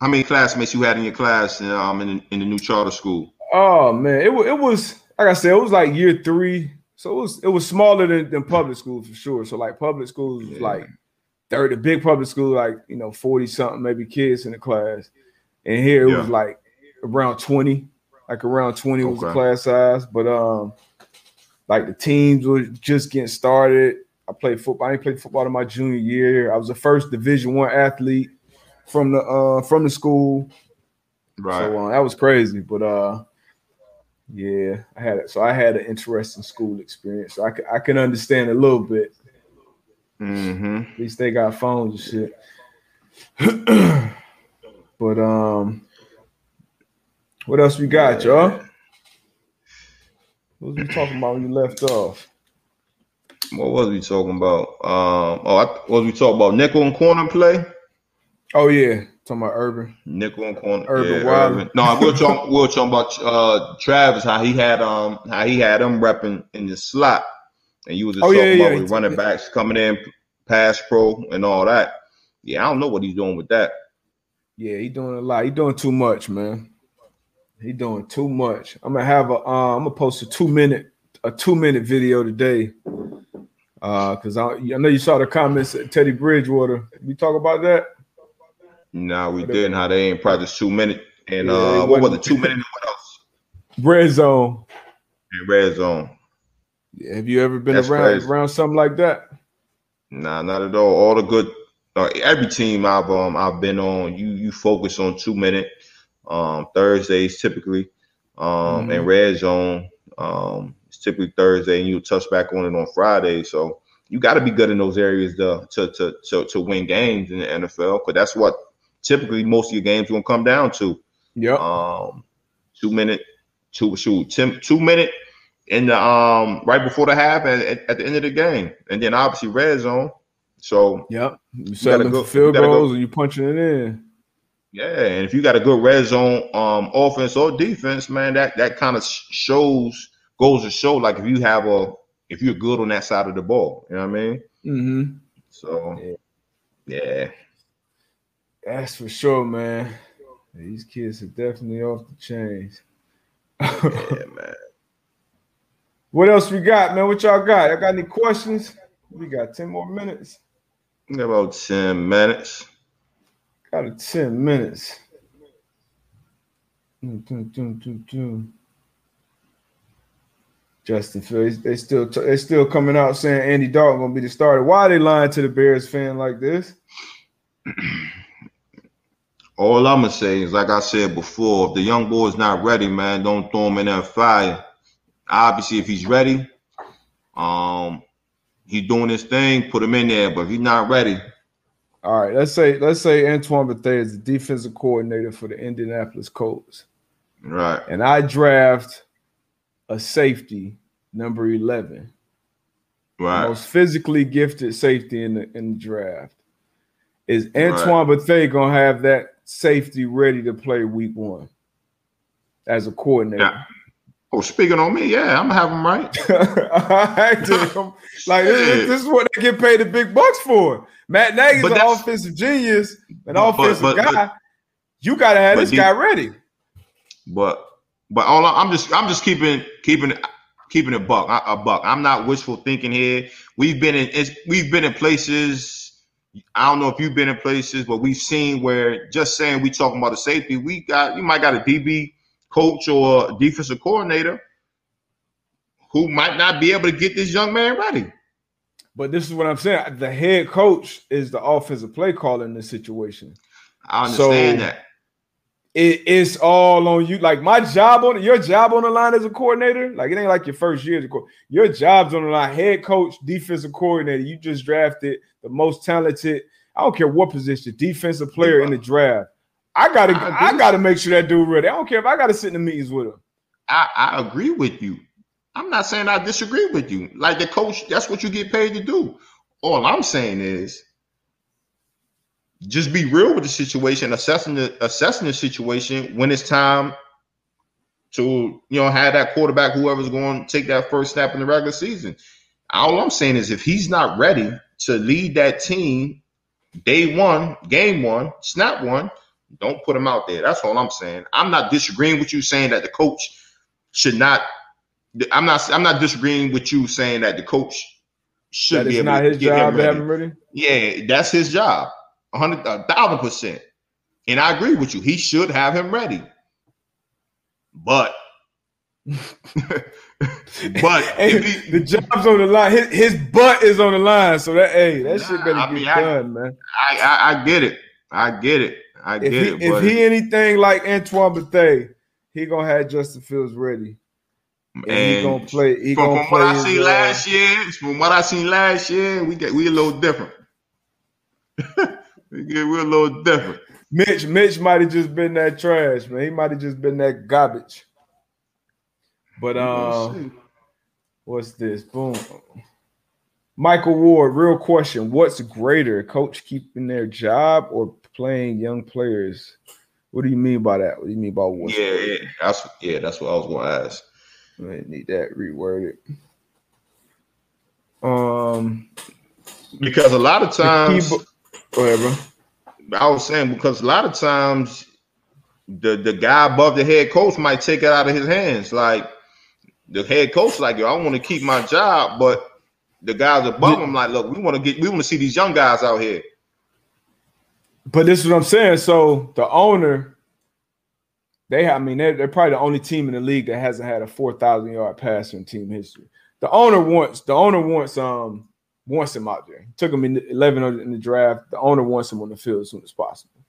how many classmates you had in your class um, in, in the new charter school? Oh man, it, it was like I said, it was like year three, so it was it was smaller than, than public school for sure. So like public schools yeah. like thirty, big public school like you know forty something maybe kids in the class, and here it yeah. was like around twenty, like around twenty okay. was the class size, but um like the teams were just getting started. I played football. I didn't play football in my junior year. I was the first Division One athlete from the uh from the school. Right. So uh, that was crazy, but uh, yeah, I had it. So I had an interesting school experience. So I I can understand a little bit. Mm-hmm. At least they got phones and shit. but um, what else we got, y'all? What was we talking about when you left off? What was we talking about? Um, oh, I, what was we talking about? Nickel and corner play. Oh yeah, talking about Urban. Nickel and corner. Urban yeah, Urban. No, we are talking. we are talking about uh, Travis. How he had um how he had him repping in the slot, and you was just oh, talking yeah, about yeah. with running backs coming in, pass pro, and all that. Yeah, I don't know what he's doing with that. Yeah, he doing a lot. He doing too much, man. He doing too much. I'm gonna have a. Uh, I'm gonna post a two minute a two minute video today. Uh, cause I, I know you saw the comments at Teddy Bridgewater. We talk about that. No, we didn't. How they ain't practice two minute and yeah, uh, what was the two minute? what else? Red zone. And red zone. Have you ever been That's around crazy. around something like that? Nah, not at all. All the good, uh, every team I've um I've been on, you you focus on two minute um, Thursdays typically, um, mm-hmm. and red zone. Um, it's typically Thursday, and you touch back on it on Friday. So you got to be good in those areas to, to to to to win games in the NFL. Because that's what typically most of your games are gonna come down to. Yeah. Um, two minute, two shoot, two, two minute in the um right before the half and at, at, the end of the game, and then obviously red zone. So yep, you settling for field goals go, and you punching it in. Yeah, and if you got a good red zone um offense or defense, man, that that kind of shows goes to show like if you have a if you're good on that side of the ball, you know what I mean? Mm-hmm. So yeah. yeah. That's for sure, man. These kids are definitely off the chains. yeah, man. What else we got, man? What y'all got? Y'all got any questions? We got 10 more minutes. About 10 minutes. Got a 10 minutes. Justin Fields, they still they still coming out saying Andy Dalton gonna be the starter. Why are they lying to the Bears fan like this? All I'm gonna say is, like I said before, if the young boy's not ready, man, don't throw him in that fire. Obviously, if he's ready, um, he's doing his thing, put him in there. But if he's not ready, all right. Let's say let's say Antoine Bethea is the defensive coordinator for the Indianapolis Colts. Right. And I draft a safety number eleven. Right. most physically gifted safety in the in the draft. Is Antoine right. Bethea gonna have that safety ready to play week one as a coordinator? Yeah. Oh, speaking on me, yeah, I'm him right. like this, this, is what they get paid the big bucks for. Matt Nagy's an offensive genius, an but, offensive but, but, guy. you gotta have this guy ready. But but all I'm just I'm just keeping keeping keeping a buck a buck. I'm not wishful thinking here. We've been in we've been in places. I don't know if you've been in places, but we've seen where just saying we talking about a safety, we got you might got a DB coach or defensive coordinator who might not be able to get this young man ready. But this is what I'm saying. The head coach is the offensive play caller in this situation. I understand so that. It, it's all on you. Like my job on your job on the line as a coordinator. Like it ain't like your first year. Your job's on the line. Head coach, defensive coordinator. You just drafted the most talented. I don't care what position, defensive player in the draft. I gotta, I, I, gotta make sure that dude ready. I don't care if I gotta sit in the meetings with him. I, I agree with you. I'm not saying I disagree with you. Like the coach, that's what you get paid to do. All I'm saying is just be real with the situation, assessing the assessing the situation when it's time to you know have that quarterback, whoever's going to take that first snap in the regular season. All I'm saying is if he's not ready to lead that team day one, game one, snap one, don't put him out there. That's all I'm saying. I'm not disagreeing with you saying that the coach should not. I'm not. I'm not disagreeing with you saying that the coach should that be able not to his job to have him ready. Yeah, that's his job. A hundred, thousand percent. And I agree with you. He should have him ready. But, but he, the job's on the line. His, his butt is on the line. So that hey, that nah, shit better I get mean, done, I, man. I, I, I get it. I get it. I if get he, it. If he anything like Antoine Bethea, he gonna have Justin Fields ready. And, and he gonna play. He from, gonna from play what I seen uh, last year, from what I seen last year, we get we a little different. we get we're a little different. Mitch, Mitch might have just been that trash, man. He might have just been that garbage. But um, what's this? Boom. Michael Ward, real question: What's greater, coach keeping their job or playing young players. What do you mean by that? What do you mean by what? Yeah, yeah, that's yeah, that's what I was going to ask. I need that reworded. Um, because a lot of times, ahead. I was saying because a lot of times the the guy above the head coach might take it out of his hands. Like the head coach, like yo, I want to keep my job, but the guys above him, like, look, we want to get, we want to see these young guys out here. But this is what I'm saying. So the owner, they I mean, they're, they're probably the only team in the league that hasn't had a 4,000 yard passer in team history. The owner wants, the owner wants, um, wants him out there. Took him in the, 11 in the draft. The owner wants him on the field as soon as possible.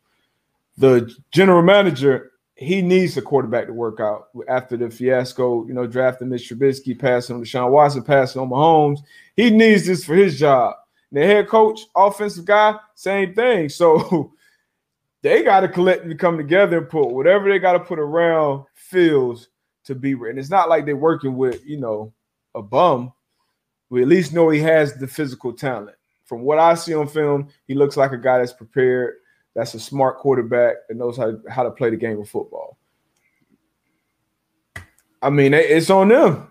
The general manager, he needs a quarterback to work out after the fiasco, you know, drafting Mitch Trubisky, passing on Deshaun Watson, passing on Mahomes. He needs this for his job. The head coach, offensive guy, same thing. So they got to collectively come together and put whatever they got to put around Fields to be written. It's not like they're working with, you know, a bum. We at least know he has the physical talent. From what I see on film, he looks like a guy that's prepared that's a smart quarterback and knows how how to play the game of football. I mean, it's on them.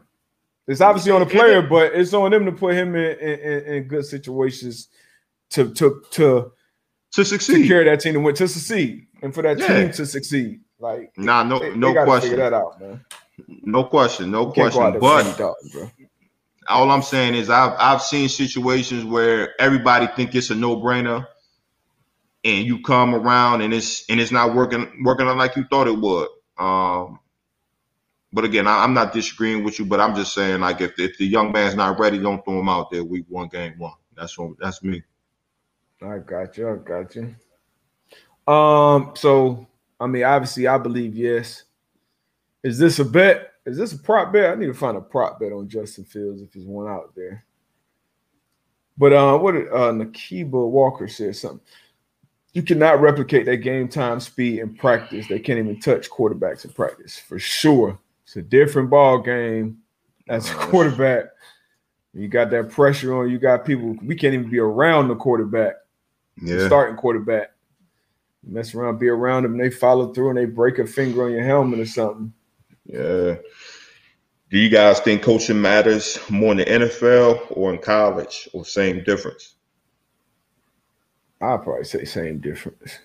It's obviously on the player, but it's on them to put him in, in, in good situations to to to to succeed, to carry that team to win, to succeed, and for that yeah. team to succeed. Like, nah, no, they, no they question. Figure that out, man. No question, no question. But dollars, all I'm saying is, I've I've seen situations where everybody think it's a no brainer and you come around and it's and it's not working working out like you thought it would. Um, but again, I, am not disagreeing with you, but I'm just saying like if if the young man's not ready, don't throw him out there week one, game one. That's what that's me. I got you. I got you. Um, so I mean, obviously, I believe yes. Is this a bet? Is this a prop bet? I need to find a prop bet on Justin Fields if there's one out there. But uh, what did uh, Nakiba Walker said something? you cannot replicate that game time speed in practice. They can't even touch quarterbacks in practice for sure. It's a different ball game as a quarterback. You got that pressure on. You got people. We can't even be around the quarterback. Yeah. The starting quarterback. You mess around, be around them. They follow through and they break a finger on your helmet or something. Yeah. Do you guys think coaching matters more in the NFL or in college, or same difference? I'll probably say same difference.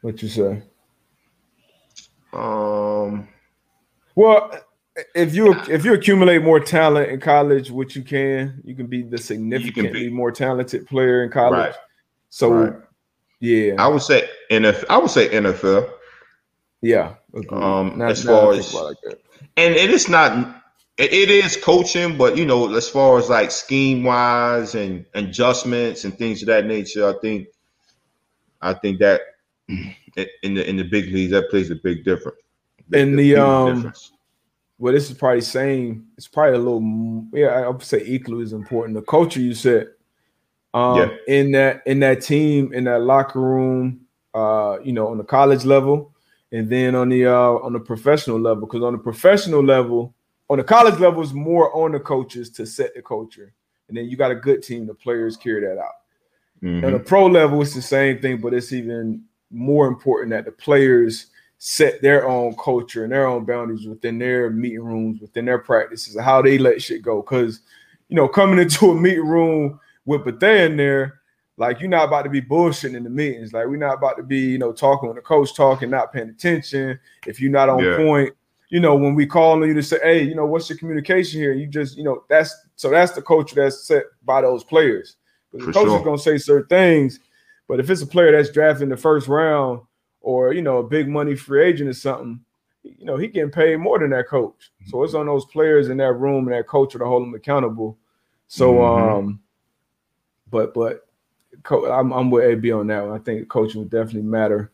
What you say? Um. Well, if you if you accumulate more talent in college, which you can, you can be the significantly be. more talented player in college. Right. So, right. yeah, I would say NFL. I would say NFL. Yeah. Um, not, as far as like and it is not it is coaching, but you know, as far as like scheme wise and adjustments and things of that nature, I think, I think that in the in the big leagues that plays a big difference. In the um, difference. well, this is probably same. It's probably a little, yeah, I would say equally as important. The culture you said, um, yeah. in that in that team in that locker room, uh, you know, on the college level, and then on the uh on the professional level, because on the professional level on the college level is more on the coaches to set the culture, and then you got a good team. The players carry that out. Mm-hmm. On the pro level, it's the same thing, but it's even more important that the players set their own culture and their own boundaries within their meeting rooms, within their practices, how they let shit go. Because you know, coming into a meeting room with Bethea in there, like you're not about to be bullshitting in the meetings. Like we're not about to be, you know, talking when the coach talking, not paying attention. If you're not on yeah. point, you know, when we call on you to say, hey, you know, what's your communication here? You just, you know, that's so that's the culture that's set by those players. Because the coach sure. is gonna say certain things, but if it's a player that's drafted in the first round or you know a big money free agent or something, you know, he getting paid more than that coach. So it's on those players in that room and that culture to hold them accountable. So mm-hmm. um, but but I'm, I'm with AB on that one. I think coaching would definitely matter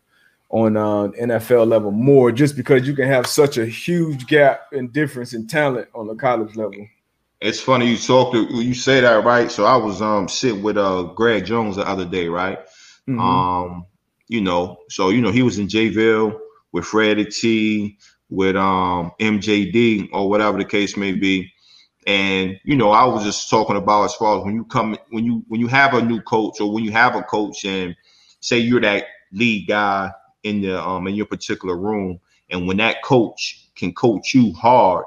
on uh, NFL level more, just because you can have such a huge gap and difference in talent on the college level. It's funny you talk to you say that right. So I was um sitting with uh Greg Jones the other day, right? Mm-hmm. Um, you know, so you know he was in Jayville with Freddie T, with um MJD or whatever the case may be. And you know, I was just talking about as far as when you come when you when you have a new coach or when you have a coach and say you're that lead guy in the um in your particular room, and when that coach can coach you hard,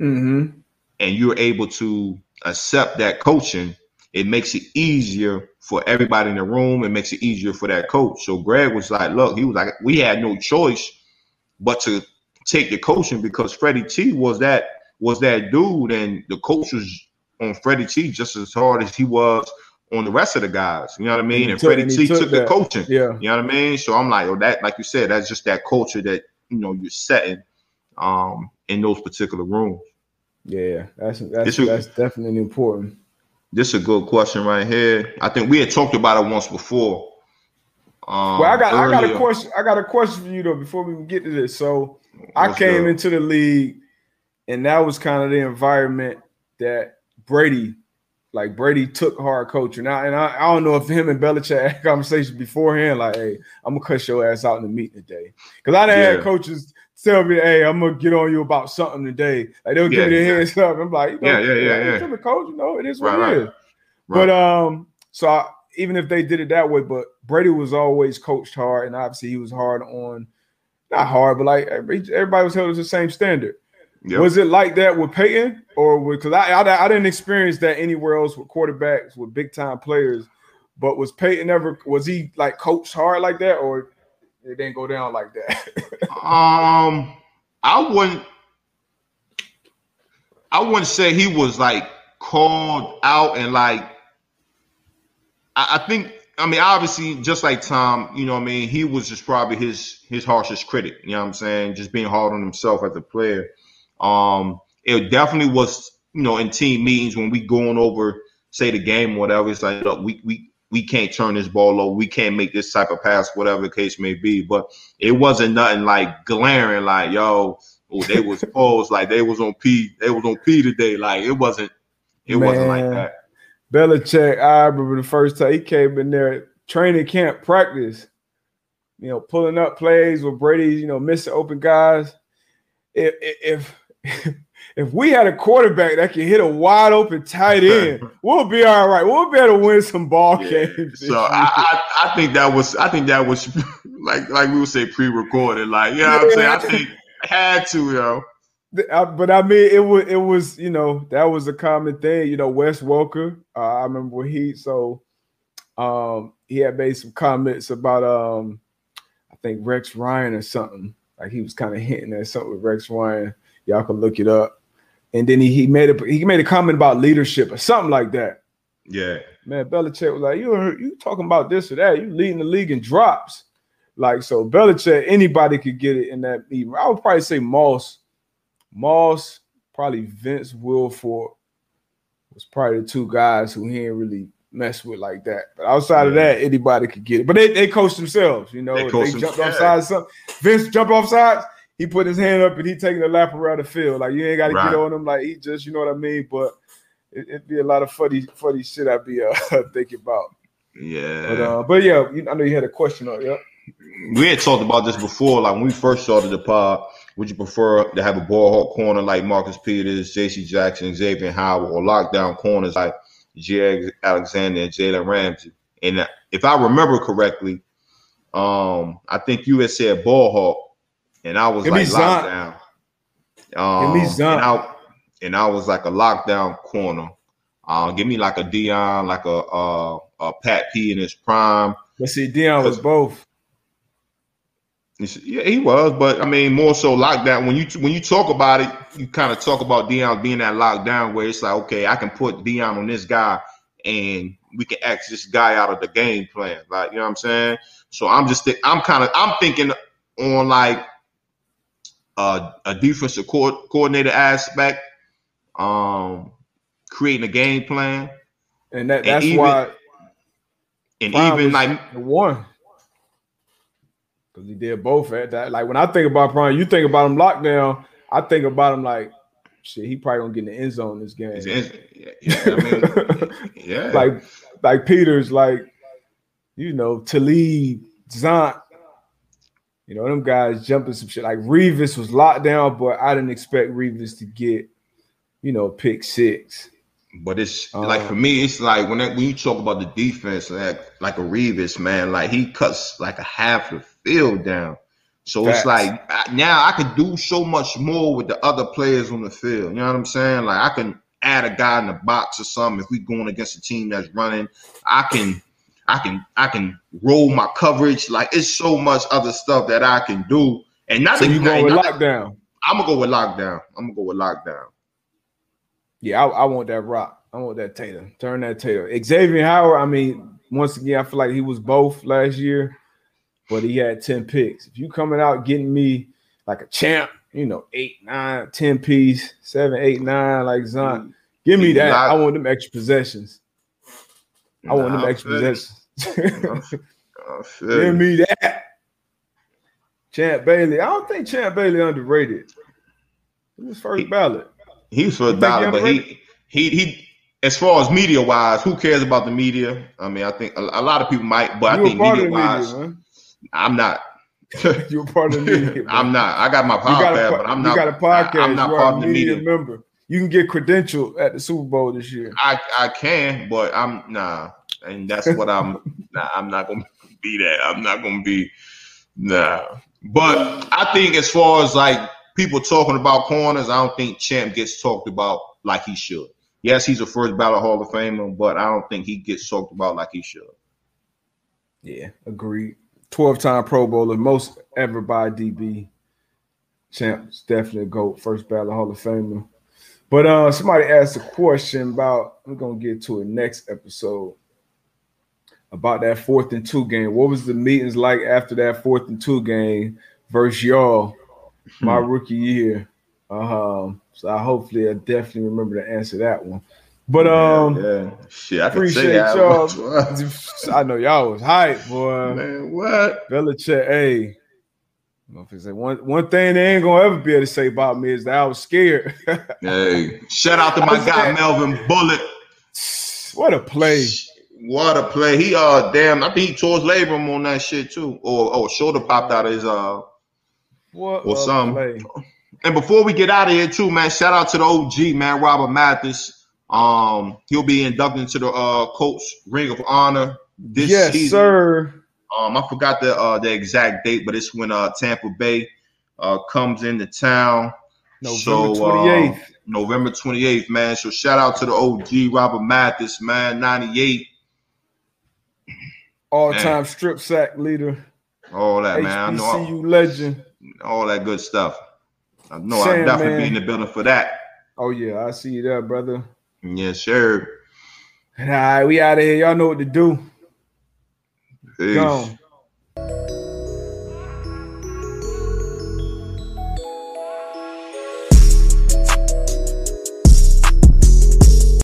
mm-hmm. and you're able to accept that coaching, it makes it easier for everybody in the room. It makes it easier for that coach. So Greg was like, "Look, he was like, we had no choice but to take the coaching because Freddie T was that was that dude, and the coach was on Freddie T just as hard as he was on the rest of the guys. You know what I mean? And, and took, Freddie and T took, took the coaching. Yeah. You know what I mean? So I'm like, oh, that, like you said, that's just that culture that you know you're setting um in those particular rooms. Yeah, that's that's, that's definitely important. This is a good question right here. I think we had talked about it once before. Um, Well, I got I got a question. I got a question for you though before we get to this. So I came good? into the league, and that was kind of the environment that Brady, like Brady, took hard coaching. Now, and I, I don't know if him and Belichick had conversations beforehand, like, "Hey, I'm gonna cut your ass out in the meeting today," because I done Yeah. had coaches tell me, "Hey, I'm gonna get on you about something today." Like they'll give me Yeah, their yeah. hands up. I'm like, you know, Yeah, yeah, yeah, yeah. tripping, coach. You know, it is what Right, it right. is. But um, so I, even if they did it that way, but Brady was always coached hard, and obviously he was hard on, not hard, but like everybody was held to the same standard. Yep. Was it like that with Peyton, or because I, I I didn't experience that anywhere else with quarterbacks with big time players, but was Peyton ever was he like coached hard like that, or it didn't go down like that? Um, I wouldn't. I wouldn't say he was like called out and like. I, I think. I mean, obviously, just like Tom, you know, what I mean, he was just probably his his harshest critic. You know what I'm saying? Just being hard on himself as a player. Um, it definitely was, you know, in team meetings when we going over, say the game, or whatever. It's like, look, we we we can't turn this ball over. We can't make this type of pass, whatever the case may be. But it wasn't nothing like glaring, like yo, oh, they was posed like they was on P, they was on P today. Like it wasn't, it wasn't like Man. that. Belichick, I remember the first time he came in there, training camp practice, you know, pulling up plays with Brady, you know, missing open guys. If if if we had a quarterback that can hit a wide open tight end, we'll be all right. We'll be able to win some ball Yeah. games. So. I, I I think that was I think that was like like we would say pre-recorded. Like you know what I'm saying? I think had to, yo. But I mean, it was it was you know that was a common thing. You know, Wes Welker. Uh, I remember when he so um he had made some comments about um I think Rex Ryan or something. Like he was kind of hinting at something with Rex Ryan. Y'all can look it up. And then he, he made a he made a comment about leadership or something like that. Yeah. Man, Belichick was like, you you talking about this or that? You leading the league in drops. Like so, Belichick, anybody could get it in that meeting. I would probably say Moss, Moss, probably Vince Wilfork was probably the two guys who he didn't really mess with like that. But outside of that, anybody could get it. But they, they coached themselves, you know. They They, jumped yeah. off. Some Vince jumped off sides. He put his hand up and he taking a lap around the field. Like you ain't got to Right. get on him. Like he just, you know what I mean. But it, it'd be a lot of funny, funny shit I'd be uh, thinking about. Yeah. But uh, but yeah, I know you had a question on. Yeah, we had talked about this before. Like when we first started the pod, would you prefer to have a ball hawk corner like Marcus Peters, J.C. Jackson, Xavier Howard, or lockdown corners like J. Alexander and Jalen Ramsey? And uh, if I remember correctly, um, I think you had said ball hawk, and I was Give like lockdown. Um, Give me Zont. And I, and I was like a lockdown corner. Uh, give me like a Deion, like a uh, a Pat P in his prime. but see, Deion was both. Yeah, he was, but I mean, more so lockdown. When you when you talk about it, you kind of talk about Deion being that lockdown, where it's like, okay, I can put Deion on this guy, and we can X this guy out of the game plan. Like, you know what I'm saying? So I'm just, thi- I'm kind of, I'm thinking on like uh, a defensive co- coordinator aspect, um, creating a game plan, And that And that's even- why and even like one. Because he did both at that. Like when I think about Prime, you think about him lockdown. I think about him like shit. He probably gonna get in the end zone this game. yeah, yeah, I mean, yeah, like like Peters, like you know, Talib, Zont. You know, them guys jumping some shit. Like Revis was locked down, but I didn't expect Revis to get, you know, pick six. But it's Uh, like for me, it's like when that, when you talk about the defense, like like a Revis, man, like he cuts like a half the field down. So Facts. it's like now I can do so much more with the other players on the field. You know what I'm saying? Like I can add a guy in the box or something if we going against a team that's running. I can I can I can roll my coverage. Like it's so much other stuff that I can do. And not So that you going with lockdown? I'm gonna go with lockdown. I'm gonna go with lockdown. Yeah, I, I want that rock. I want that Tatum. Turn that Tatum. Xavier Howard. I mean, once again, I feel like he was both last year, but he had 10 picks. If you coming out getting me like a champ, you know, eight, nine, 10 piece, seven, eight, nine, like Zon, mm. give me that. I want them extra possessions. I want them extra I Oh, you. possessions. Give me that. Champ Bailey. I don't think Champ Bailey underrated. He was first he, ballot. He was first ballot, but he he he as far as media wise, who cares about the media? I mean, I think a, a lot of people might, but you I think media wise, media, I'm not. You're part of the media. I'm not. I got my podcast, but I'm not. You got a podcast. I'm not part of the media, media member. You can get credential at the Super Bowl this year. I I can, but I'm nah, and that's what I'm. nah, I'm not gonna be that. I'm not gonna be nah. But I think as far as like people talking about corners, I don't think Champ gets talked about like he should. Yes, he's a first ballot Hall of Famer, but I don't think he gets talked about like he should. Yeah, agreed. 12 time Pro Bowler, most ever by DB. Champ's definitely a GOAT, first ballot Hall of Famer. But uh somebody asked a question about we're gonna get to it next episode about that fourth and two game. What was the meetings like after that fourth and two game versus y'all my hmm. rookie year? Um, so I hopefully I definitely remember to answer that one. But um, yeah, yeah. shit, I appreciate y'all. I know y'all was hype, boy. Man, what? Belichick, hey. One one thing they ain't gonna ever be able to say about me is that I was scared. hey, shout out to my guy Melvin Bullitt. What a play! What a play! He uh, damn, I think he tore his labrum on that shit too, or oh, shoulder popped out of his uh, what or something. And before we get out of here, too, man, shout out to the OG man, Robert Mathis. Um, he'll be inducted into the uh Colts Ring of Honor this yes, season. sir. Um, I forgot the uh the exact date, but it's when uh Tampa Bay uh comes into town. November so, 28th. Uh, November 28th, man. So shout out to the OG Robert Mathis, man, 98. All-time strip sack leader. All that, HBCU man. I know legend. All that good stuff. I know I'll definitely man. be in the building for that. Oh yeah, I see you there, brother. Yes, sir. All right, we out of here. Y'all know what to do. Peace. Gone.